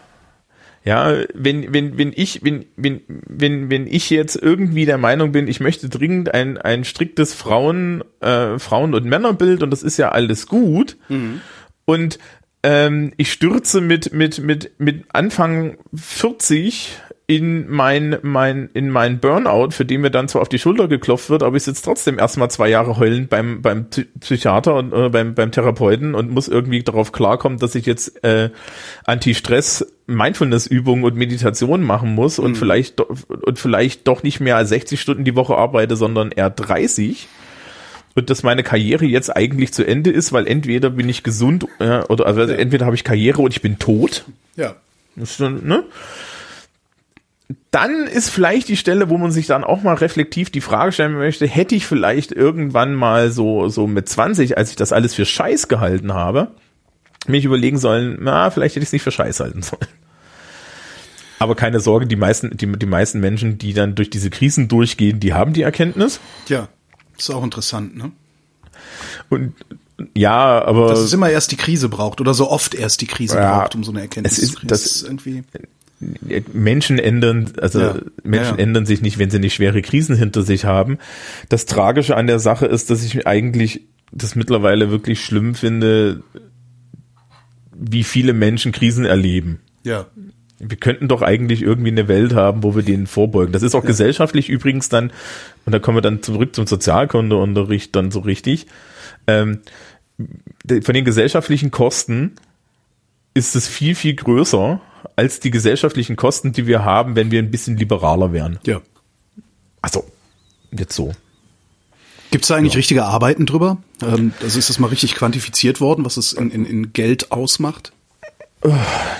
[SPEAKER 3] Ja, wenn, wenn, wenn ich, wenn, wenn, wenn, wenn ich jetzt irgendwie der Meinung bin, ich möchte dringend ein, ein striktes Frauen, äh, Frauen- und Männerbild und das ist ja alles gut. Mhm. Und ähm, ich stürze mit, mit, mit, mit Anfang 40 in mein, mein, in mein Burnout, für den mir dann zwar auf die Schulter geklopft wird, aber ich sitze trotzdem erstmal zwei Jahre heulend beim, beim Psychiater und äh, beim, beim Therapeuten und muss irgendwie darauf klarkommen, dass ich jetzt äh, Anti-Stress, Mindfulness-Übungen und Meditation machen muss und mhm. vielleicht und vielleicht doch nicht mehr als 60 Stunden die Woche arbeite, sondern eher 30 und dass meine Karriere jetzt eigentlich zu Ende ist, weil entweder bin ich gesund äh, oder also ja. entweder habe ich Karriere und ich bin tot.
[SPEAKER 2] Ja.
[SPEAKER 3] Dann, ne? dann ist vielleicht die Stelle, wo man sich dann auch mal reflektiv die Frage stellen möchte, hätte ich vielleicht irgendwann mal so, so mit 20, als ich das alles für Scheiß gehalten habe, mich überlegen sollen, na, vielleicht hätte ich es nicht für Scheiß halten sollen. Aber keine Sorge, die meisten, die, die meisten Menschen, die dann durch diese Krisen durchgehen, die haben die Erkenntnis.
[SPEAKER 2] Ja. Ist auch interessant, ne?
[SPEAKER 3] Und ja, aber
[SPEAKER 2] dass es immer erst die Krise braucht oder so oft erst die Krise ja, braucht, um so eine Erkenntnis
[SPEAKER 3] ist, zu kriegen. Das ist irgendwie Menschen ändern, also ja, Menschen ja. ändern sich nicht, wenn sie nicht schwere Krisen hinter sich haben. Das Tragische an der Sache ist, dass ich eigentlich das mittlerweile wirklich schlimm finde, wie viele Menschen Krisen erleben.
[SPEAKER 2] Ja
[SPEAKER 3] wir könnten doch eigentlich irgendwie eine Welt haben, wo wir denen vorbeugen. Das ist auch ja. gesellschaftlich übrigens dann, und da kommen wir dann zurück zum Sozialkundeunterricht dann so richtig, ähm, von den gesellschaftlichen Kosten ist es viel, viel größer als die gesellschaftlichen Kosten, die wir haben, wenn wir ein bisschen liberaler wären.
[SPEAKER 2] Ja.
[SPEAKER 3] Also, jetzt so.
[SPEAKER 2] Gibt es da eigentlich ja. richtige Arbeiten drüber? Ähm, also ist das mal richtig quantifiziert worden, was es in, in, in Geld ausmacht?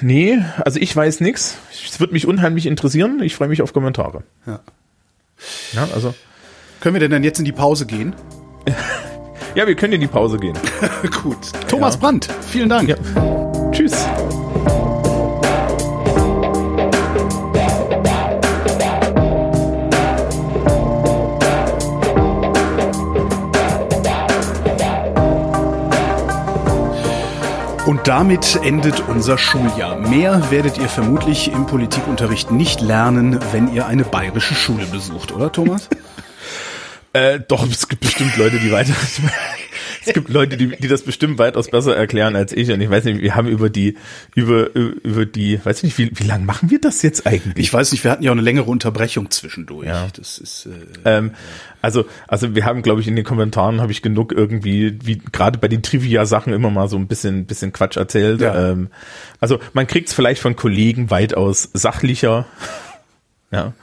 [SPEAKER 3] Nee, also ich weiß nichts. Es wird mich unheimlich interessieren. Ich freue mich auf Kommentare.
[SPEAKER 2] Ja.
[SPEAKER 3] Ja, also.
[SPEAKER 2] Können wir denn dann jetzt in die Pause gehen?
[SPEAKER 3] ja, wir können in die Pause gehen. <laughs>
[SPEAKER 2] Gut. Thomas ja. Brandt, vielen Dank. Ja.
[SPEAKER 3] Tschüss.
[SPEAKER 2] Damit endet unser Schuljahr. Mehr werdet ihr vermutlich im Politikunterricht nicht lernen, wenn ihr eine bayerische Schule besucht, oder Thomas? <laughs>
[SPEAKER 3] äh, doch, es gibt bestimmt Leute, die weiter es gibt Leute, die, die das bestimmt weitaus besser erklären als ich. Und ich weiß nicht, wir haben über die, über, über die, weiß nicht, wie, wie lange machen wir das jetzt eigentlich?
[SPEAKER 2] Ich weiß nicht, wir hatten ja auch eine längere Unterbrechung zwischendurch.
[SPEAKER 3] Ja. Das ist, äh, ähm, also, also wir haben, glaube ich, in den Kommentaren habe ich genug irgendwie, wie gerade bei den Trivia-Sachen immer mal so ein bisschen, bisschen Quatsch erzählt. Ja. Ähm, also man kriegt es vielleicht von Kollegen weitaus sachlicher. Ja.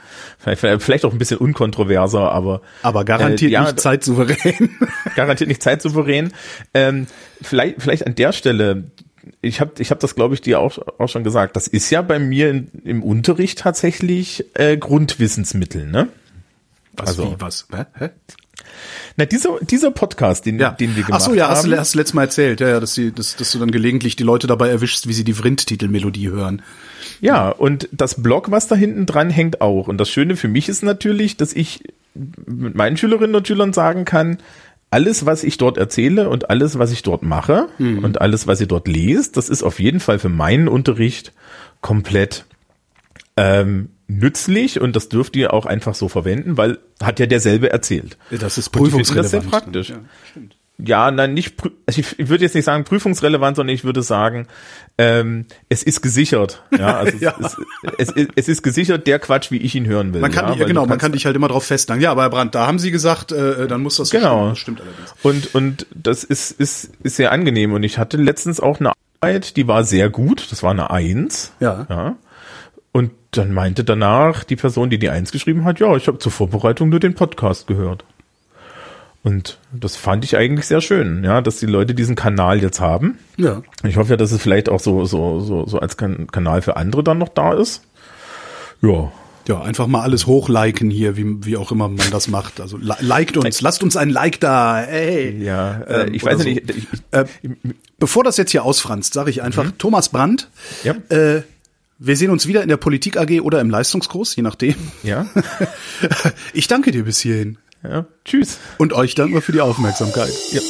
[SPEAKER 3] Vielleicht, auch ein bisschen unkontroverser, aber
[SPEAKER 2] aber garantiert äh, ja, nicht zeitsouverän. <laughs>
[SPEAKER 3] garantiert nicht zeitsouverän. Ähm, vielleicht vielleicht an der Stelle, ich habe ich hab das glaube ich dir auch auch schon gesagt. Das ist ja bei mir in, im Unterricht tatsächlich äh, Grundwissensmittel, ne?
[SPEAKER 2] Was also, wie, was? Hä?
[SPEAKER 3] Na, dieser, dieser Podcast, den,
[SPEAKER 2] Ja.
[SPEAKER 3] den wir
[SPEAKER 2] Ach
[SPEAKER 3] gemacht
[SPEAKER 2] so, ja, hast
[SPEAKER 3] haben.
[SPEAKER 2] du, hast du letztes Mal erzählt, ja, ja, dass, die, dass, dass du dann gelegentlich die Leute dabei erwischst, wie sie die Vrind-Titelmelodie hören.
[SPEAKER 3] Ja, und das Blog, was da hinten dran hängt, auch. Und das Schöne für mich ist natürlich, dass ich mit meinen Schülerinnen und Schülern sagen kann, alles, was ich dort erzähle und alles, was ich dort mache und alles, was ihr dort lest, das ist auf jeden Fall für meinen Unterricht komplett ähm, nützlich und das dürft ihr auch einfach so verwenden, weil hat ja derselbe erzählt.
[SPEAKER 2] Das ist
[SPEAKER 3] die
[SPEAKER 2] prüfungsrelevant.
[SPEAKER 3] das sehr praktisch.
[SPEAKER 2] Ja, stimmt.
[SPEAKER 3] Ja, nein, nicht, also ich, würde jetzt nicht sagen prüfungsrelevant, sondern ich würde sagen, ähm, es ist gesichert. Ja, also <laughs>
[SPEAKER 2] Ja.
[SPEAKER 3] Es, es, es, ist gesichert der Quatsch, wie ich ihn hören will.
[SPEAKER 2] Man kann,
[SPEAKER 3] ja, weil
[SPEAKER 2] genau, man kann dich halt immer drauf festnageln. Ja, aber Herr Brandt, da haben Sie gesagt, äh, dann muss das
[SPEAKER 3] Genau.
[SPEAKER 2] Das stimmt allerdings.
[SPEAKER 3] Und, und das ist, ist, ist sehr angenehm. Und ich hatte letztens auch eine Arbeit, die war sehr gut. Das war eine Eins.
[SPEAKER 2] Ja.
[SPEAKER 3] ja. Und dann meinte danach die Person, die die Eins geschrieben hat, ja, ich habe zur Vorbereitung nur den Podcast gehört. Und das fand ich eigentlich sehr schön, ja, dass die Leute diesen Kanal jetzt haben.
[SPEAKER 2] Ja.
[SPEAKER 3] Ich hoffe ja, dass es vielleicht auch so, so, so, so als kan Kanal für andere dann noch da ist. Ja.
[SPEAKER 2] Ja, einfach mal alles hochliken hier, wie, wie auch immer man das macht. Also li liked uns, lasst uns ein Like da. Hey.
[SPEAKER 3] Ja, äh,
[SPEAKER 2] Ähm,
[SPEAKER 3] ich weiß
[SPEAKER 2] so.
[SPEAKER 3] nicht, ich, ich,
[SPEAKER 2] Äh, bevor das jetzt hier ausfranst, sage ich einfach Thomas Brandt.
[SPEAKER 3] Ja.
[SPEAKER 2] Äh, wir sehen uns wieder in der Politik AG oder im Leistungskurs, je nachdem.
[SPEAKER 3] ja, <laughs>
[SPEAKER 2] Ich danke dir bis hierhin.
[SPEAKER 3] ja, tschüss.
[SPEAKER 2] Und euch danken wir für die Aufmerksamkeit.
[SPEAKER 3] Ja.